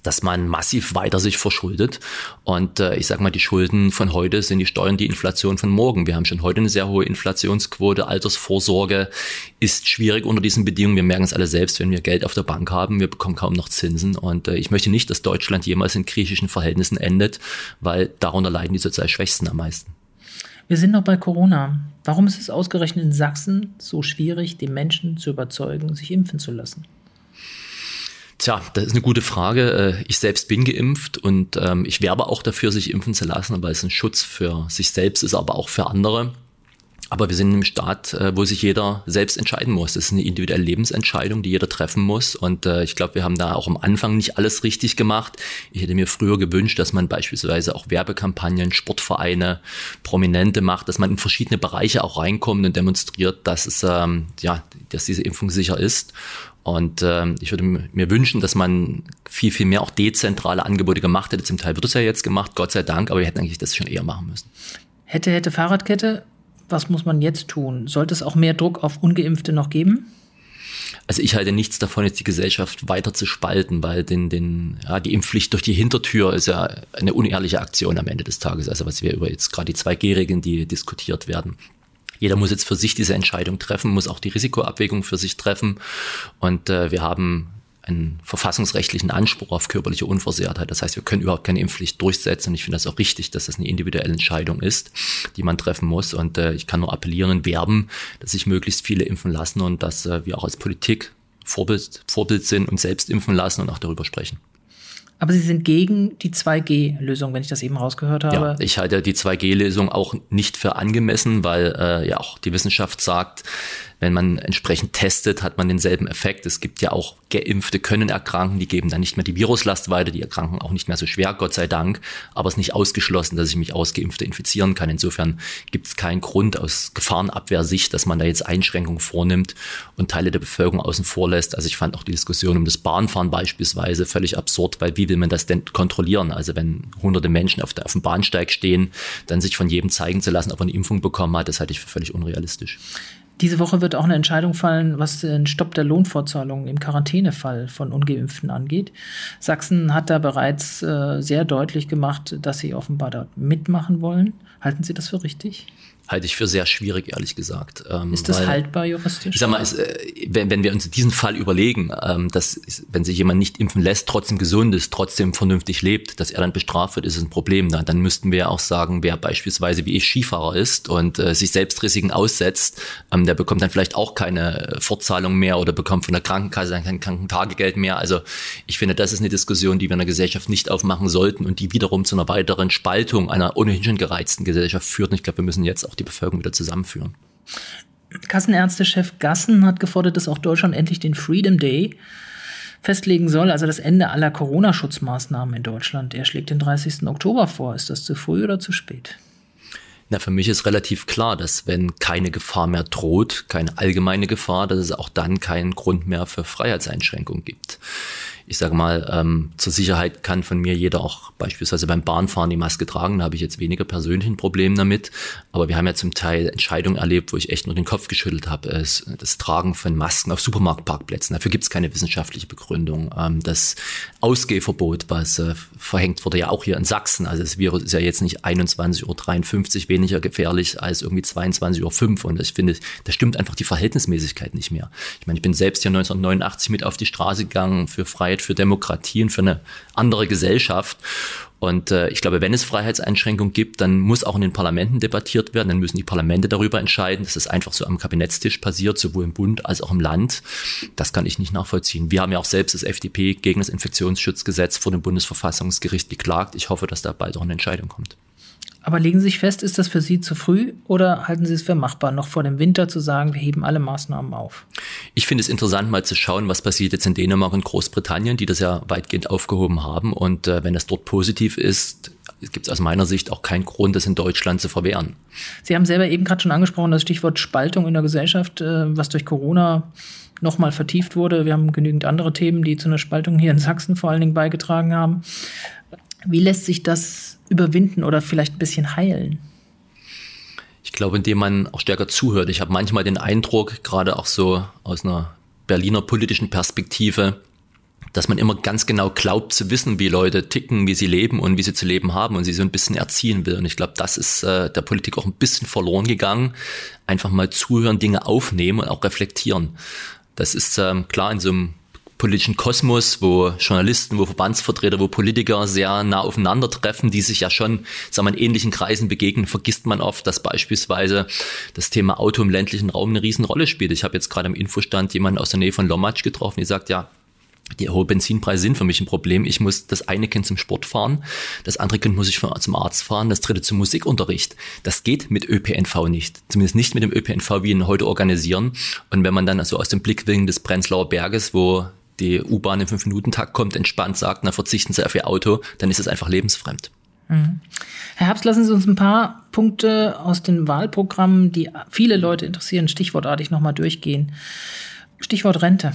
dass man massiv weiter sich verschuldet. Und äh, ich sage mal, die Schulden von heute sind die Steuern die Inflation von morgen. Wir haben schon heute eine sehr hohe Inflationsquote. Altersvorsorge ist schwierig unter diesen Bedingungen. Wir merken es alle selbst, wenn wir Geld auf der Bank haben. Wir bekommen kaum noch Zinsen. Und äh, ich möchte nicht, dass Deutschland jemals in griechischen Verhältnissen endet, weil darunter leiden die sozial Schwächsten am meisten. Wir sind noch bei Corona. Warum ist es ausgerechnet in Sachsen so schwierig, die Menschen zu überzeugen, sich impfen zu lassen? Tja, das ist eine gute Frage. Äh, ich selbst bin geimpft und ähm, ich werbe auch dafür, sich impfen zu lassen, weil es ein Schutz für sich selbst ist, aber auch für andere. Aber wir sind im Staat, äh, wo sich jeder selbst entscheiden muss. Das ist eine individuelle Lebensentscheidung, die jeder treffen muss. Und äh, ich glaube, wir haben da auch am Anfang nicht alles richtig gemacht. Ich hätte mir früher gewünscht, dass man beispielsweise auch Werbekampagnen, Sportvereine, Prominente macht, dass man in verschiedene Bereiche auch reinkommt und demonstriert, dass es ähm, ja, dass diese Impfung sicher ist. Und ähm, ich würde mir wünschen, dass man viel, viel mehr auch dezentrale Angebote gemacht hätte. Zum Teil wird es ja jetzt gemacht, Gott sei Dank, aber wir hätten eigentlich das schon eher machen müssen. Hätte, hätte Fahrradkette Was muss man jetzt tun? Sollte es auch mehr Druck auf ungeimpfte noch geben? Also ich halte nichts davon, jetzt die Gesellschaft weiter zu spalten, weil den, den, ja, die Impfpflicht durch die Hintertür ist ja eine unehrliche Aktion am Ende des Tages. Also was wir über jetzt gerade die 2G-Regeln, die diskutiert werden. Jeder muss jetzt für sich diese Entscheidung treffen, muss auch die Risikoabwägung für sich treffen. Und äh, wir haben einen verfassungsrechtlichen Anspruch auf körperliche Unversehrtheit. Das heißt, wir können überhaupt keine Impfpflicht durchsetzen. Und ich finde das auch richtig, dass das eine individuelle Entscheidung ist, die man treffen muss. Und äh, ich kann nur appellieren und werben, dass sich möglichst viele impfen lassen und dass äh, wir auch als Politik Vorbild, Vorbild sind und selbst impfen lassen und auch darüber sprechen. Aber Sie sind gegen die 2G-Lösung, wenn ich das eben rausgehört habe. Ja, ich halte die 2G-Lösung auch nicht für angemessen, weil äh, ja auch die Wissenschaft sagt, wenn man entsprechend testet, hat man denselben Effekt. Es gibt ja auch Geimpfte können erkranken, die geben dann nicht mehr die Viruslast weiter, die erkranken auch nicht mehr so schwer, Gott sei Dank. Aber es ist nicht ausgeschlossen, dass ich mich Ausgeimpfte infizieren kann. Insofern gibt es keinen Grund aus Gefahrenabwehrsicht, dass man da jetzt Einschränkungen vornimmt und Teile der Bevölkerung außen vor lässt. Also ich fand auch die Diskussion um das Bahnfahren beispielsweise völlig absurd, weil wie will man das denn kontrollieren? Also wenn hunderte Menschen auf, der, auf dem Bahnsteig stehen, dann sich von jedem zeigen zu lassen, ob er eine Impfung bekommen hat, das halte ich für völlig unrealistisch. Diese Woche wird auch eine Entscheidung fallen, was den Stopp der Lohnfortzahlungen im Quarantänefall von Ungeimpften angeht. Sachsen hat da bereits äh, sehr deutlich gemacht, dass sie offenbar dort mitmachen wollen. Halten Sie das für richtig? Halte ich für sehr schwierig, ehrlich gesagt. Ähm, ist das weil, haltbar juristisch? Ich sag mal, es, äh, wenn, wenn wir uns diesen Fall überlegen, ähm, dass wenn sich jemand nicht impfen lässt, trotzdem gesund ist, trotzdem vernünftig lebt, dass er dann bestraft wird, ist es ein Problem. Dann, dann müssten wir auch sagen, wer beispielsweise wie ich Skifahrer ist und äh, sich selbst Risiken aussetzt, ähm, der bekommt dann vielleicht auch keine Fortzahlung mehr oder bekommt von der Krankenkasse dann kein Krankentagegeld mehr. Also ich finde, das ist eine Diskussion, die wir in der Gesellschaft nicht aufmachen sollten und die wiederum zu einer weiteren Spaltung einer ohnehin schon gereizten Gesellschaft führt. Und ich glaube, wir müssen jetzt auch die Bevölkerung wieder zusammenführen. Kassenärztechef Gassen hat gefordert, dass auch Deutschland endlich den Freedom Day festlegen soll, also das Ende aller Corona-Schutzmaßnahmen in Deutschland. Er schlägt den 30. Oktober vor. Ist das zu früh oder zu spät? Na, für mich ist relativ klar, dass wenn keine Gefahr mehr droht, keine allgemeine Gefahr, dass es auch dann keinen Grund mehr für Freiheitseinschränkungen gibt ich sage mal, ähm, zur Sicherheit kann von mir jeder auch beispielsweise beim Bahnfahren die Maske tragen. Da habe ich jetzt weniger persönlich ein Problem damit. Aber wir haben ja zum Teil Entscheidungen erlebt, wo ich echt nur den Kopf geschüttelt habe. Es, das Tragen von Masken auf Supermarktparkplätzen. Dafür gibt es keine wissenschaftliche Begründung. Ähm, das Ausgehverbot, was äh, verhängt wurde, ja auch hier in Sachsen. Also das Virus ist ja jetzt nicht 21.53 Uhr weniger gefährlich als irgendwie 22.05 Uhr. Und ich finde, da stimmt einfach die Verhältnismäßigkeit nicht mehr. Ich meine, ich bin selbst hier 1989 mit auf die Straße gegangen für freie Freiheit, für Demokratie und für eine andere Gesellschaft. Und äh, ich glaube, wenn es Freiheitseinschränkungen gibt, dann muss auch in den Parlamenten debattiert werden. Dann müssen die Parlamente darüber entscheiden. dass es einfach so am Kabinettstisch passiert, sowohl im Bund als auch im Land. Das kann ich nicht nachvollziehen. Wir haben ja auch selbst das FDP gegen das Infektionsschutzgesetz vor dem Bundesverfassungsgericht geklagt. Ich hoffe, dass da bald auch eine Entscheidung kommt. Aber legen Sie sich fest, ist das für Sie zu früh oder halten Sie es für machbar, noch vor dem Winter zu sagen, wir heben alle Maßnahmen auf? Ich finde es interessant, mal zu schauen, was passiert jetzt in Dänemark und Großbritannien, die das ja weitgehend aufgehoben haben. Und äh, wenn das dort positiv ist, gibt es aus meiner Sicht auch keinen Grund, das in Deutschland zu verwehren. Sie haben selber eben gerade schon angesprochen, das Stichwort Spaltung in der Gesellschaft, äh, was durch Corona nochmal vertieft wurde. Wir haben genügend andere Themen, die zu einer Spaltung hier in Sachsen vor allen Dingen beigetragen haben. Wie lässt sich das überwinden oder vielleicht ein bisschen heilen? Ich glaube, indem man auch stärker zuhört. Ich habe manchmal den Eindruck, gerade auch so aus einer Berliner politischen Perspektive, dass man immer ganz genau glaubt zu wissen, wie Leute ticken, wie sie leben und wie sie zu leben haben und sie so ein bisschen erziehen will. Und ich glaube, das ist äh, der Politik auch ein bisschen verloren gegangen. Einfach mal zuhören, Dinge aufnehmen und auch reflektieren. Das ist ähm, klar in so einem politischen Kosmos, wo Journalisten, wo Verbandsvertreter, wo Politiker sehr nah aufeinandertreffen, die sich ja schon sagen wir, in ähnlichen Kreisen begegnen, vergisst man oft, dass beispielsweise das Thema Auto im ländlichen Raum eine Riesenrolle spielt. Ich habe jetzt gerade am Infostand jemanden aus der Nähe von Lommatsch getroffen, die sagt, ja, die hohen Benzinpreise sind für mich ein Problem. Ich muss das eine Kind zum Sport fahren, das andere Kind muss ich zum Arzt fahren, das dritte zum Musikunterricht. Das geht mit ÖPNV nicht. Zumindest nicht mit dem ÖPNV, wie wir ihn heute organisieren. Und wenn man dann also aus dem Blickwinkel des Prenzlauer Berges, wo die U-Bahn im Fünf-Minuten-Takt kommt, entspannt sagt, na verzichten Sie auf Ihr Auto, dann ist es einfach lebensfremd. Mhm. Herr Herbst, lassen Sie uns ein paar Punkte aus den Wahlprogrammen, die viele Leute interessieren, stichwortartig nochmal durchgehen. Stichwort Rente.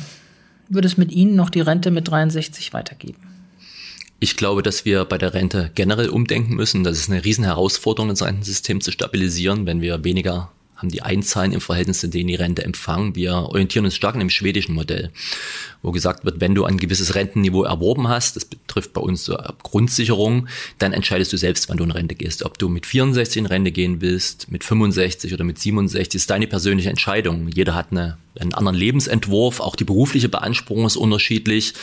Würde es mit Ihnen noch die Rente mit 63 weitergeben? Ich glaube, dass wir bei der Rente generell umdenken müssen. Das ist eine Riesenherausforderung, das Rentensystem zu stabilisieren, wenn wir weniger haben die Einzahlen im Verhältnis zu denen die Rente empfangen. Wir orientieren uns stark an dem schwedischen Modell, wo gesagt wird, wenn du ein gewisses Rentenniveau erworben hast, das betrifft bei uns so Grundsicherung, dann entscheidest du selbst, wann du in Rente gehst. Ob du mit 64 in Rente gehen willst, mit 65 oder mit 67, ist deine persönliche Entscheidung. Jeder hat eine einen anderen Lebensentwurf, auch die berufliche Beanspruchung ist unterschiedlich.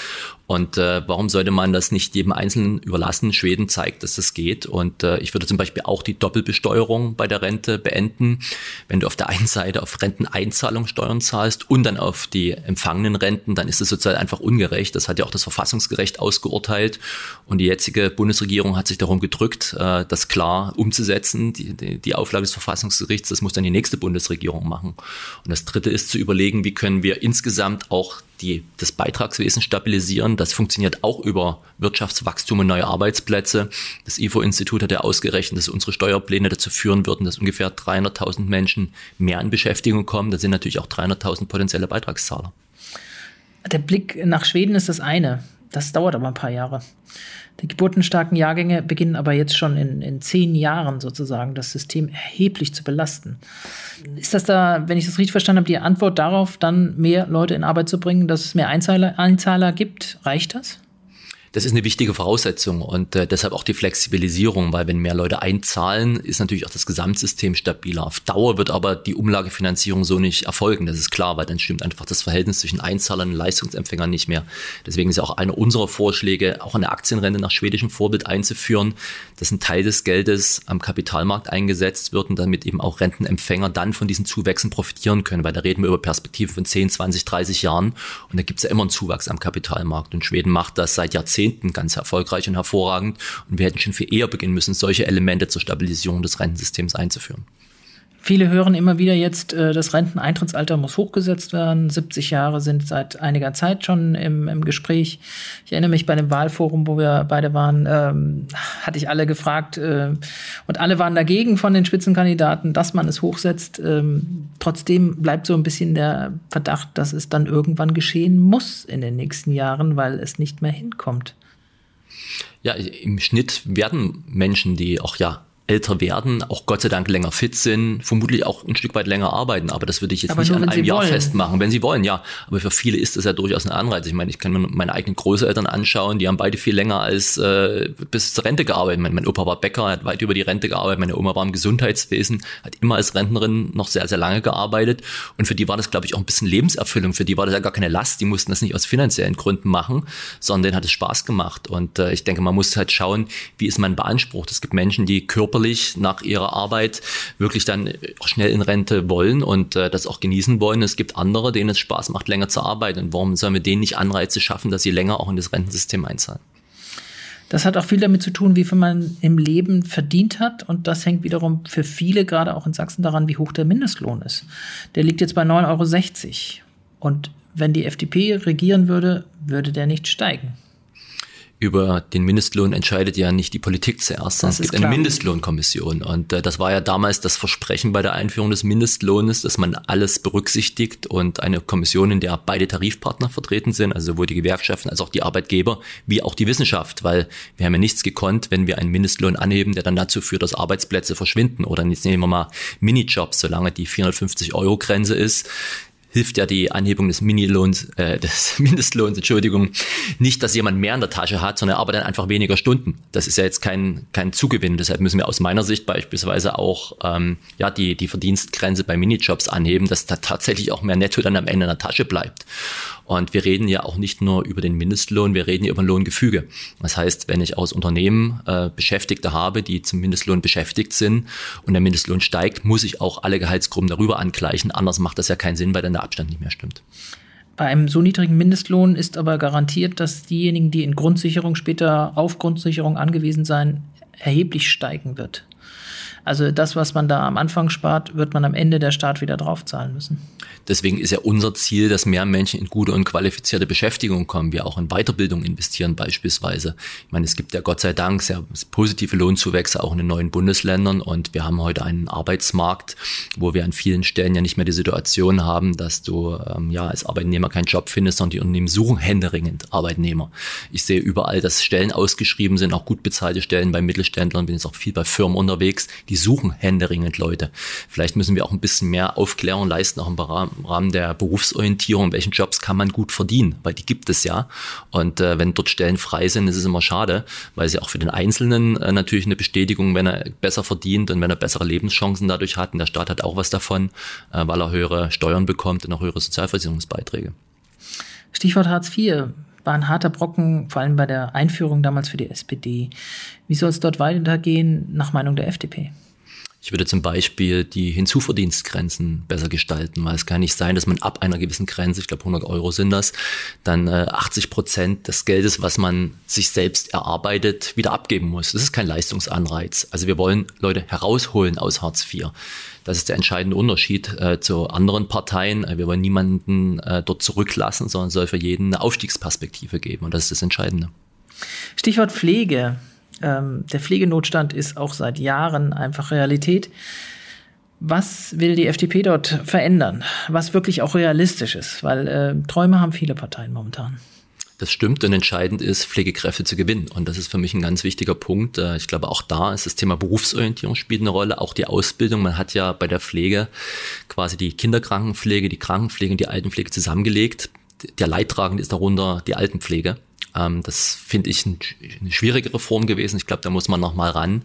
Und äh, warum sollte man das nicht jedem Einzelnen überlassen? Schweden zeigt, dass das geht. Und äh, ich würde zum Beispiel auch die Doppelbesteuerung bei der Rente beenden. Wenn du auf der einen Seite auf Renteneinzahlung Steuern zahlst und dann auf die empfangenen Renten, dann ist es sozusagen einfach ungerecht. Das hat ja auch das Verfassungsgericht ausgeurteilt. Und die jetzige Bundesregierung hat sich darum gedrückt, äh, das klar umzusetzen. Die, die, die Auflage des Verfassungsgerichts, das muss dann die nächste Bundesregierung machen. Und das Dritte ist zu überlegen, wie können wir insgesamt auch die, das Beitragswesen stabilisieren. Das funktioniert auch über Wirtschaftswachstum und neue Arbeitsplätze. Das IFO-Institut hat ja ausgerechnet, dass unsere Steuerpläne dazu führen würden, dass ungefähr 300.000 Menschen mehr in Beschäftigung kommen. Da sind natürlich auch 300.000 potenzielle Beitragszahler. Der Blick nach Schweden ist das eine. Das dauert aber ein paar Jahre. Die geburtenstarken Jahrgänge beginnen aber jetzt schon in, in zehn Jahren sozusagen das System erheblich zu belasten. Ist das da, wenn ich das richtig verstanden habe, die Antwort darauf, dann mehr Leute in Arbeit zu bringen, dass es mehr Einzahler, Einzahler gibt? Reicht das? Das ist eine wichtige Voraussetzung und äh, deshalb auch die Flexibilisierung, weil wenn mehr Leute einzahlen, ist natürlich auch das Gesamtsystem stabiler. Auf Dauer wird aber die Umlagefinanzierung so nicht erfolgen, das ist klar, weil dann stimmt einfach das Verhältnis zwischen Einzahlern und Leistungsempfängern nicht mehr. Deswegen ist ja auch einer unserer Vorschläge, auch eine Aktienrente nach schwedischem Vorbild einzuführen, dass ein Teil des Geldes am Kapitalmarkt eingesetzt wird und damit eben auch Rentenempfänger dann von diesen Zuwächsen profitieren können, weil da reden wir über Perspektiven von 10, 20, 30 Jahren und da gibt es ja immer einen Zuwachs am Kapitalmarkt und Schweden macht das seit Jahrzehnten Jahrzehnten ganz erfolgreich und hervorragend. Und wir hätten schon viel eher beginnen müssen, solche Elemente zur Stabilisierung des Rentensystems einzuführen. Viele hören immer wieder jetzt, äh, das Renteneintrittsalter muss hochgesetzt werden. 70 Jahre sind seit einiger Zeit schon im, im Gespräch. Ich erinnere mich bei dem Wahlforum, wo wir beide waren, ähm, hatte ich alle gefragt äh, und alle waren dagegen von den Spitzenkandidaten, dass man es hochsetzt. Ähm, trotzdem bleibt so ein bisschen der Verdacht, dass es dann irgendwann geschehen muss in den nächsten Jahren, weil es nicht mehr hinkommt. Ja, im Schnitt werden Menschen, die auch ja älter werden, auch Gott sei Dank länger fit sind, vermutlich auch ein Stück weit länger arbeiten. Aber das würde ich jetzt aber nicht an einem Jahr wollen. festmachen, wenn sie wollen, ja. Aber für viele ist das ja durchaus ein Anreiz. Ich meine, ich kann mir meine eigenen Großeltern anschauen, die haben beide viel länger als äh, bis zur Rente gearbeitet. Mein, mein Opa war Bäcker, hat weit über die Rente gearbeitet, meine Oma war im Gesundheitswesen, hat immer als Rentnerin noch sehr, sehr lange gearbeitet. Und für die war das, glaube ich, auch ein bisschen Lebenserfüllung. Für die war das ja gar keine Last. Die mussten das nicht aus finanziellen Gründen machen, sondern denen hat es Spaß gemacht. Und äh, ich denke, man muss halt schauen, wie ist man beansprucht. Es gibt Menschen, die körperlich körperlich nach ihrer Arbeit wirklich dann schnell in Rente wollen und äh, das auch genießen wollen. Es gibt andere, denen es Spaß macht, länger zu arbeiten. Und warum sollen wir denen nicht Anreize schaffen, dass sie länger auch in das Rentensystem einzahlen? Das hat auch viel damit zu tun, wie viel man im Leben verdient hat. Und das hängt wiederum für viele, gerade auch in Sachsen, daran, wie hoch der Mindestlohn ist. Der liegt jetzt bei 9,60 Euro. Und wenn die FDP regieren würde, würde der nicht steigen über den Mindestlohn entscheidet ja nicht die Politik zuerst, sondern es gibt klar. eine Mindestlohnkommission. Und äh, das war ja damals das Versprechen bei der Einführung des Mindestlohnes, dass man alles berücksichtigt und eine Kommission, in der beide Tarifpartner vertreten sind, also sowohl die Gewerkschaften als auch die Arbeitgeber, wie auch die Wissenschaft, weil wir haben ja nichts gekonnt, wenn wir einen Mindestlohn anheben, der dann dazu führt, dass Arbeitsplätze verschwinden. Oder jetzt nehmen wir mal Minijobs, solange die 450 Euro Grenze ist, hilft ja die Anhebung des Minilohns, äh, des [LAUGHS] Mindestlohns, Entschuldigung, nicht, dass jemand mehr in der Tasche hat, sondern aber dann einfach weniger Stunden. Das ist ja jetzt kein, kein Zugewinn. Deshalb müssen wir aus meiner Sicht beispielsweise auch ähm, ja, die, die Verdienstgrenze bei Minijobs anheben, dass da tatsächlich auch mehr Netto dann am Ende in der Tasche bleibt. Und wir reden ja auch nicht nur über den Mindestlohn, wir reden ja über ein Lohngefüge. Das heißt, wenn ich aus Unternehmen äh, Beschäftigte habe, die zum Mindestlohn beschäftigt sind und der Mindestlohn steigt, muss ich auch alle Gehaltsgruppen darüber angleichen. Anders macht das ja keinen Sinn, weil dann der Abstand nicht mehr stimmt. Bei einem so niedrigen Mindestlohn ist aber garantiert, dass diejenigen, die in Grundsicherung später auf Grundsicherung angewiesen sein, erheblich steigen wird. Also das, was man da am Anfang spart, wird man am Ende der Staat wieder draufzahlen müssen. Deswegen ist ja unser Ziel, dass mehr Menschen in gute und qualifizierte Beschäftigung kommen, wir auch in Weiterbildung investieren beispielsweise. Ich meine, es gibt ja Gott sei Dank sehr positive Lohnzuwächse auch in den neuen Bundesländern und wir haben heute einen Arbeitsmarkt, wo wir an vielen Stellen ja nicht mehr die Situation haben, dass du ähm, ja als Arbeitnehmer keinen Job findest, sondern die Unternehmen suchen händeringend Arbeitnehmer. Ich sehe überall, dass Stellen ausgeschrieben sind, auch gut bezahlte Stellen bei Mittelständlern, bin jetzt auch viel bei Firmen unterwegs, die suchen händeringend Leute. Vielleicht müssen wir auch ein bisschen mehr Aufklärung leisten, auch im Rahmen der Berufsorientierung. Welchen Jobs kann man gut verdienen? Weil die gibt es ja. Und äh, wenn dort Stellen frei sind, ist es immer schade, weil sie auch für den Einzelnen äh, natürlich eine Bestätigung, wenn er besser verdient und wenn er bessere Lebenschancen dadurch hat. Und der Staat hat auch was davon, äh, weil er höhere Steuern bekommt und auch höhere Sozialversicherungsbeiträge. Stichwort Hartz IV war ein harter Brocken, vor allem bei der Einführung damals für die SPD. Wie soll es dort weitergehen, nach Meinung der FDP? Ich würde zum Beispiel die Hinzuverdienstgrenzen besser gestalten, weil es kann nicht sein, dass man ab einer gewissen Grenze, ich glaube 100 Euro sind das, dann äh, 80 Prozent des Geldes, was man sich selbst erarbeitet, wieder abgeben muss. Das ist kein Leistungsanreiz. Also wir wollen Leute herausholen aus Hartz IV. Das ist der entscheidende Unterschied äh, zu anderen Parteien. Wir wollen niemanden äh, dort zurücklassen, sondern soll für jeden eine Aufstiegsperspektive geben. Und das ist das Entscheidende. Stichwort Pflege. Ähm, der Pflegenotstand ist auch seit Jahren einfach Realität. Was will die FDP dort verändern? Was wirklich auch realistisch ist? Weil äh, Träume haben viele Parteien momentan. Das stimmt und entscheidend ist, Pflegekräfte zu gewinnen. Und das ist für mich ein ganz wichtiger Punkt. Äh, ich glaube, auch da ist das Thema Berufsorientierung spielt eine Rolle, auch die Ausbildung. Man hat ja bei der Pflege quasi die Kinderkrankenpflege, die Krankenpflege und die Altenpflege zusammengelegt. Der Leidtragende ist darunter die Altenpflege. Ähm, das finde ich eine schwierige Reform gewesen. Ich glaube, da muss man noch mal ran.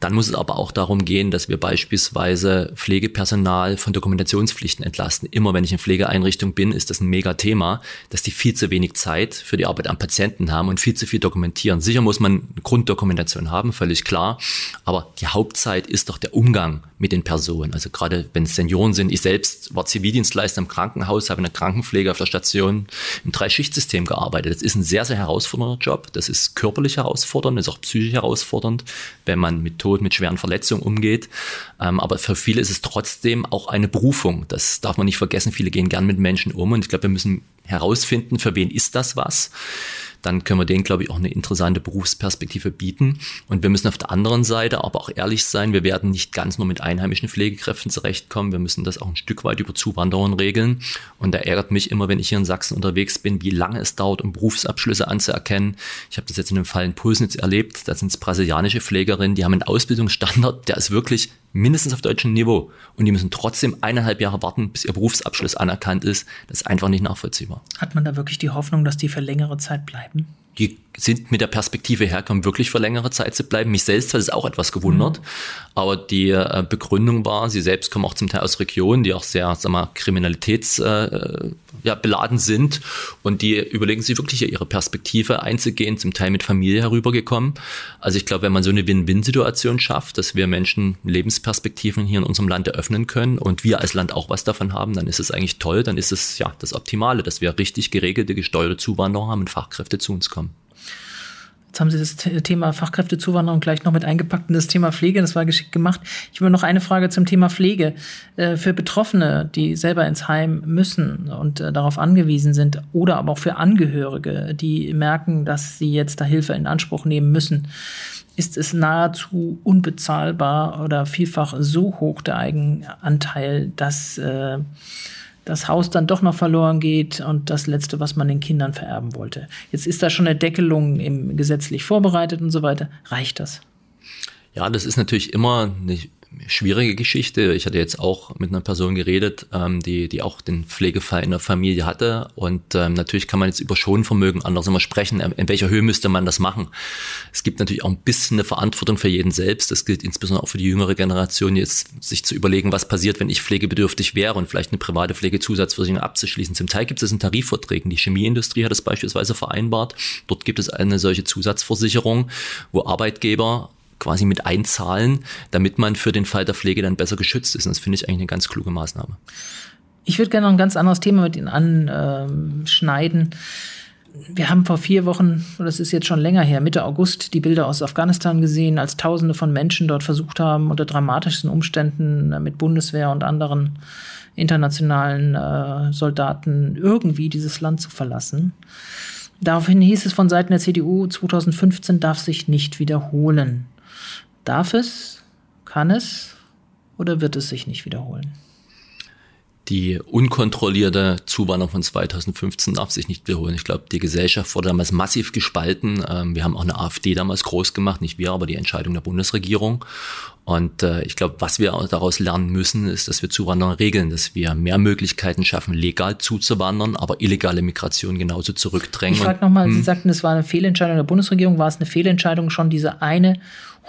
Dann muss es aber auch darum gehen, dass wir beispielsweise Pflegepersonal von Dokumentationspflichten entlasten. Immer wenn ich in Pflegeeinrichtung bin, ist das ein Mega-Thema, dass die viel zu wenig Zeit für die Arbeit am Patienten haben und viel zu viel dokumentieren. Sicher muss man eine Grunddokumentation haben, völlig klar. Aber die Hauptzeit ist doch der Umgang mit den Personen. Also gerade wenn es Senioren sind, ich selbst war Zivildienstleister im Krankenhaus, habe in der Krankenpflege auf der Station im Dreischichtsystem gearbeitet. Das ist ein sehr, sehr herausfordernder Job. Das ist körperlich herausfordernd, ist auch psychisch herausfordernd, wenn man mit Tod, mit schweren Verletzungen umgeht. Ähm, aber für viele ist es trotzdem auch eine Berufung. Das darf man nicht vergessen. Viele gehen gern mit Menschen um und ich glaube, wir müssen herausfinden, für wen ist das was dann können wir denen, glaube ich, auch eine interessante Berufsperspektive bieten. Und wir müssen auf der anderen Seite aber auch ehrlich sein, wir werden nicht ganz nur mit einheimischen Pflegekräften zurechtkommen. Wir müssen das auch ein Stück weit über Zuwanderungen regeln. Und da ärgert mich immer, wenn ich hier in Sachsen unterwegs bin, wie lange es dauert, um Berufsabschlüsse anzuerkennen. Ich habe das jetzt in dem Fall in Pulsnitz erlebt. Da sind es brasilianische Pflegerinnen, die haben einen Ausbildungsstandard, der ist wirklich mindestens auf deutschem Niveau. Und die müssen trotzdem eineinhalb Jahre warten, bis ihr Berufsabschluss anerkannt ist. Das ist einfach nicht nachvollziehbar. Hat man da wirklich die Hoffnung, dass die für längere Zeit bleiben? Die sind mit der Perspektive herkommen, wirklich für längere Zeit zu bleiben. Mich selbst hat es auch etwas gewundert. Mhm. Aber die äh, Begründung war, sie selbst kommen auch zum Teil aus Regionen, die auch sehr, sag mal, kriminalitätsbeladen äh, ja, beladen sind. Und die überlegen sich wirklich ihre Perspektive einzugehen, zum Teil mit Familie herübergekommen. Also ich glaube, wenn man so eine Win-Win-Situation schafft, dass wir Menschen Lebensperspektiven hier in unserem Land eröffnen können und wir als Land auch was davon haben, dann ist es eigentlich toll. Dann ist es ja das Optimale, dass wir richtig geregelte, gesteuerte Zuwanderung haben und Fachkräfte zu uns kommen. Jetzt haben Sie das Thema Fachkräftezuwanderung gleich noch mit eingepackt und das Thema Pflege, das war geschickt gemacht. Ich will noch eine Frage zum Thema Pflege. Äh, für Betroffene, die selber ins Heim müssen und äh, darauf angewiesen sind, oder aber auch für Angehörige, die merken, dass sie jetzt da Hilfe in Anspruch nehmen müssen, ist es nahezu unbezahlbar oder vielfach so hoch der Eigenanteil, dass äh, das Haus dann doch noch verloren geht und das Letzte, was man den Kindern vererben wollte. Jetzt ist da schon eine Deckelung im gesetzlich vorbereitet und so weiter. Reicht das? Ja, das ist natürlich immer eine schwierige Geschichte. Ich hatte jetzt auch mit einer Person geredet, ähm, die, die auch den Pflegefall in der Familie hatte. Und ähm, natürlich kann man jetzt über Schonvermögen anders immer sprechen. In welcher Höhe müsste man das machen? Es gibt natürlich auch ein bisschen eine Verantwortung für jeden selbst. Das gilt insbesondere auch für die jüngere Generation, jetzt sich zu überlegen, was passiert, wenn ich pflegebedürftig wäre und vielleicht eine private Pflegezusatzversicherung abzuschließen. Zum Teil gibt es in Tarifverträgen. Die Chemieindustrie hat das beispielsweise vereinbart. Dort gibt es eine solche Zusatzversicherung, wo Arbeitgeber quasi mit einzahlen, damit man für den Fall der Pflege dann besser geschützt ist. Und das finde ich eigentlich eine ganz kluge Maßnahme. Ich würde gerne noch ein ganz anderes Thema mit Ihnen anschneiden. Wir haben vor vier Wochen, das ist jetzt schon länger her, Mitte August, die Bilder aus Afghanistan gesehen, als Tausende von Menschen dort versucht haben, unter dramatischsten Umständen mit Bundeswehr und anderen internationalen äh, Soldaten irgendwie dieses Land zu verlassen. Daraufhin hieß es von Seiten der CDU, 2015 darf sich nicht wiederholen. Darf es? Kann es? Oder wird es sich nicht wiederholen? die unkontrollierte Zuwanderung von 2015 darf sich nicht wiederholen. Ich glaube, die Gesellschaft wurde damals massiv gespalten. Ähm, wir haben auch eine AfD damals groß gemacht, nicht wir, aber die Entscheidung der Bundesregierung. Und äh, ich glaube, was wir daraus lernen müssen, ist, dass wir Zuwanderung regeln, dass wir mehr Möglichkeiten schaffen, legal zuzuwandern, aber illegale Migration genauso zurückdrängen. Ich frage nochmal, hm. Sie sagten, es war eine Fehlentscheidung der Bundesregierung. War es eine Fehlentscheidung, schon diese eine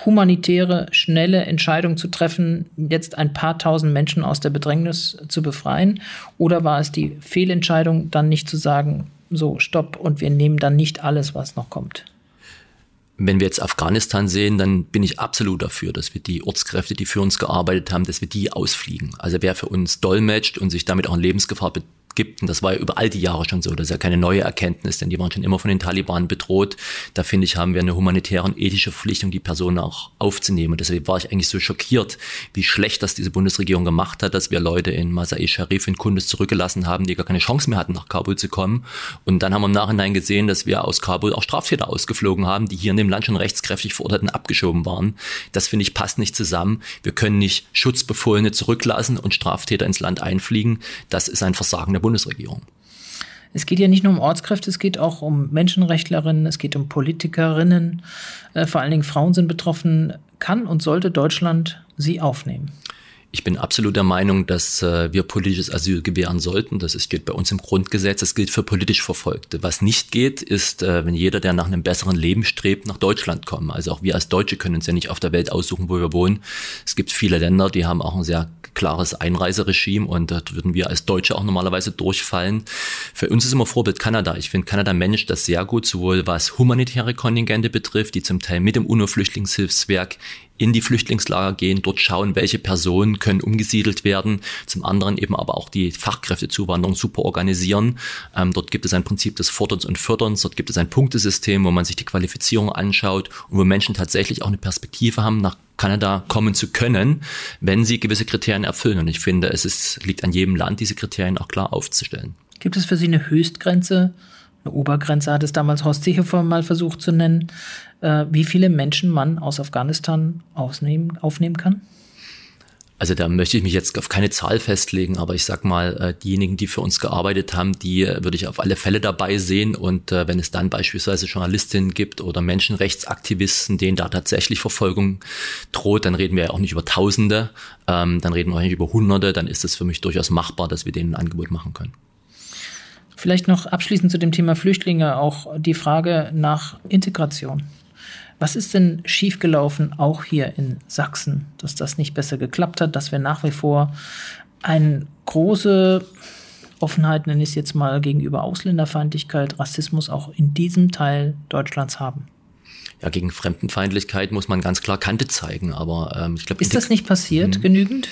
humanitäre, schnelle Entscheidung zu treffen, jetzt ein paar tausend Menschen aus der Bedrängnis zu befreien? Oder war es die Fehlentscheidung, dann nicht zu sagen, so, stopp, und wir nehmen dann nicht alles, was noch kommt? Wenn wir jetzt Afghanistan sehen, dann bin ich absolut dafür, dass wir die Ortskräfte, die für uns gearbeitet haben, dass wir die ausfliegen. Also wer für uns dolmetscht und sich damit auch in Lebensgefahr gibt. Und das war ja über all die Jahre schon so. Das ist ja keine neue Erkenntnis, denn die waren schon immer von den Taliban bedroht. Da finde ich, haben wir eine humanitäre und ethische Verpflichtung, die Personen auch aufzunehmen. Und deshalb war ich eigentlich so schockiert, wie schlecht das diese Bundesregierung gemacht hat, dass wir Leute in Masai Sharif in Kunduz zurückgelassen haben, die gar keine Chance mehr hatten, nach Kabul zu kommen. Und dann haben wir im Nachhinein gesehen, dass wir aus Kabul auch Straftäter ausgeflogen haben, die hier in dem Land schon rechtskräftig verurteilt und abgeschoben waren. Das finde ich passt nicht zusammen. Wir können nicht Schutzbefohlene zurücklassen und Straftäter ins Land einfliegen. Das ist ein Versagen der Bundesregierung. Es geht ja nicht nur um Ortskräfte, es geht auch um Menschenrechtlerinnen, es geht um Politikerinnen, äh, vor allen Dingen Frauen sind betroffen. Kann und sollte Deutschland sie aufnehmen? Ich bin absolut der Meinung, dass äh, wir politisches Asyl gewähren sollten. Das ist, gilt bei uns im Grundgesetz, das gilt für politisch Verfolgte. Was nicht geht, ist, äh, wenn jeder, der nach einem besseren Leben strebt, nach Deutschland kommt. Also auch wir als Deutsche können uns ja nicht auf der Welt aussuchen, wo wir wohnen. Es gibt viele Länder, die haben auch ein sehr klares Einreiseregime und dort würden wir als Deutsche auch normalerweise durchfallen. Für uns ist immer Vorbild Kanada. Ich finde, Kanada managt das sehr gut, sowohl was humanitäre Kontingente betrifft, die zum Teil mit dem UNO-Flüchtlingshilfswerk in die Flüchtlingslager gehen, dort schauen, welche Personen können umgesiedelt werden, zum anderen eben aber auch die Fachkräftezuwanderung super organisieren. Ähm, dort gibt es ein Prinzip des Forderns und Förderns, dort gibt es ein Punktesystem, wo man sich die Qualifizierung anschaut und wo Menschen tatsächlich auch eine Perspektive haben, nach Kanada kommen zu können, wenn sie gewisse Kriterien erfüllen. Und ich finde, es ist, liegt an jedem Land, diese Kriterien auch klar aufzustellen. Gibt es für Sie eine Höchstgrenze? Eine Obergrenze hat es damals Horst Seehofer mal versucht zu nennen, äh, wie viele Menschen man aus Afghanistan ausnehmen, aufnehmen kann? Also da möchte ich mich jetzt auf keine Zahl festlegen, aber ich sag mal, äh, diejenigen, die für uns gearbeitet haben, die äh, würde ich auf alle Fälle dabei sehen. Und wenn es dann beispielsweise Journalistinnen gibt oder Menschenrechtsaktivisten, denen da tatsächlich Verfolgung droht, dann reden wir ja auch nicht über Tausende, ähm, dann reden wir auch nicht über Hunderte, dann ist es für mich durchaus machbar, dass wir denen ein Angebot machen können. Vielleicht noch abschließend zu dem Thema Flüchtlinge auch die Frage nach Integration. Was ist denn schiefgelaufen, auch hier in Sachsen, dass das nicht besser geklappt hat, dass wir nach wie vor eine große Offenheit, nenne ich es jetzt mal, gegenüber Ausländerfeindlichkeit, Rassismus auch in diesem Teil Deutschlands haben? Ja, gegen Fremdenfeindlichkeit muss man ganz klar Kante zeigen. Aber ähm, ich glaube, ist das nicht passiert hm. genügend?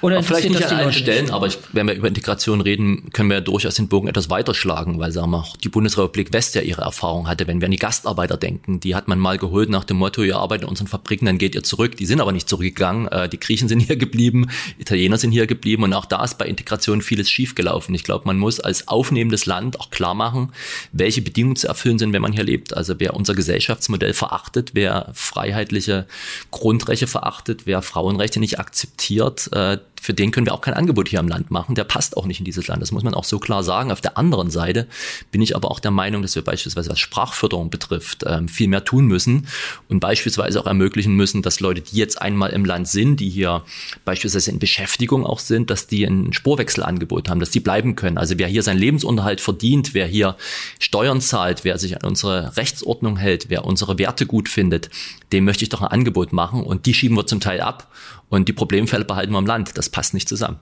Oder vielleicht nicht an allen Stellen, nicht? aber ich, wenn wir über Integration reden, können wir ja durchaus den Bogen etwas weiterschlagen, weil sagen wir auch die Bundesrepublik West ja ihre Erfahrung hatte. Wenn wir an die Gastarbeiter denken, die hat man mal geholt nach dem Motto: Ihr arbeitet in unseren Fabriken, dann geht ihr zurück. Die sind aber nicht zurückgegangen. Äh, die Griechen sind [LAUGHS] hier geblieben, Italiener sind hier geblieben und auch da ist bei Integration vieles schiefgelaufen. Ich glaube, man muss als aufnehmendes Land auch klar machen, welche Bedingungen zu erfüllen sind, wenn man hier lebt. Also wer unser Gesellschaftsmodell ver verachtet, wer freiheitliche Grundrechte verachtet, wer Frauenrechte nicht akzeptiert, äh, für den können wir auch kein Angebot hier im Land machen. Der passt auch nicht in dieses Land. Das muss man auch so klar sagen. Auf der anderen Seite bin ich aber auch der Meinung, dass wir beispielsweise was Sprachförderung betrifft, ähm, viel mehr tun müssen und beispielsweise auch ermöglichen müssen, dass Leute, die jetzt einmal im Land sind, die hier beispielsweise in Beschäftigung auch sind, dass die ein Spurwechselangebot haben, dass die bleiben können. Also wer hier seinen Lebensunterhalt verdient, wer hier Steuern zahlt, wer sich an unsere Rechtsordnung hält, wer unsere Werte gut findet, dem möchte ich doch ein Angebot machen und die schieben wir zum Teil ab und die Problemfälle behalten wir im Land. Das passt nicht zusammen.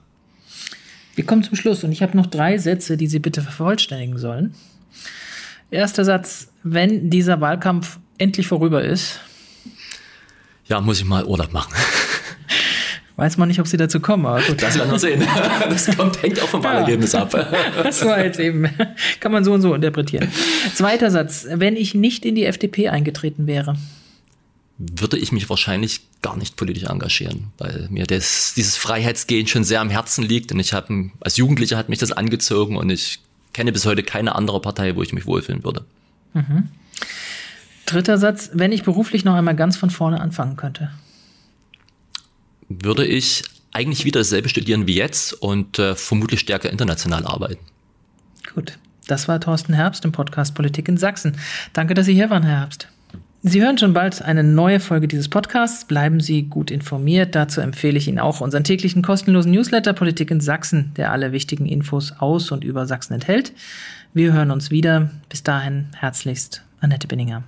Wir kommen zum Schluss und ich habe noch drei Sätze, die Sie bitte vervollständigen sollen. Erster Satz, wenn dieser Wahlkampf endlich vorüber ist. Ja, muss ich mal Urlaub machen. [LAUGHS] Weiß man nicht, ob sie dazu kommen, aber gut. Das werden wir sehen. [LAUGHS] Das kommt, hängt auch vom Wahlergebnis ja. ab. [LAUGHS] Das war jetzt eben, kann man so und so interpretieren. Zweiter Satz, wenn ich nicht in die FDP eingetreten wäre würde ich mich wahrscheinlich gar nicht politisch engagieren, weil mir das, dieses Freiheitsgehen schon sehr am Herzen liegt und ich habe als Jugendlicher hat mich das angezogen und ich kenne bis heute keine andere Partei, wo ich mich wohlfühlen würde. Mhm. Dritter Satz, wenn ich beruflich noch einmal ganz von vorne anfangen könnte. Würde ich eigentlich wieder dasselbe studieren wie jetzt und äh, vermutlich stärker international arbeiten. Gut, das war Thorsten Herbst im Podcast Politik in Sachsen. Danke, dass Sie hier waren, Herr Herbst. Sie hören schon bald eine neue Folge dieses Podcasts. Bleiben Sie gut informiert. Dazu empfehle ich Ihnen auch unseren täglichen kostenlosen Newsletter Politik in Sachsen, der alle wichtigen Infos aus und über Sachsen enthält. Wir hören uns wieder. Bis dahin herzlichst, Annette Binninger.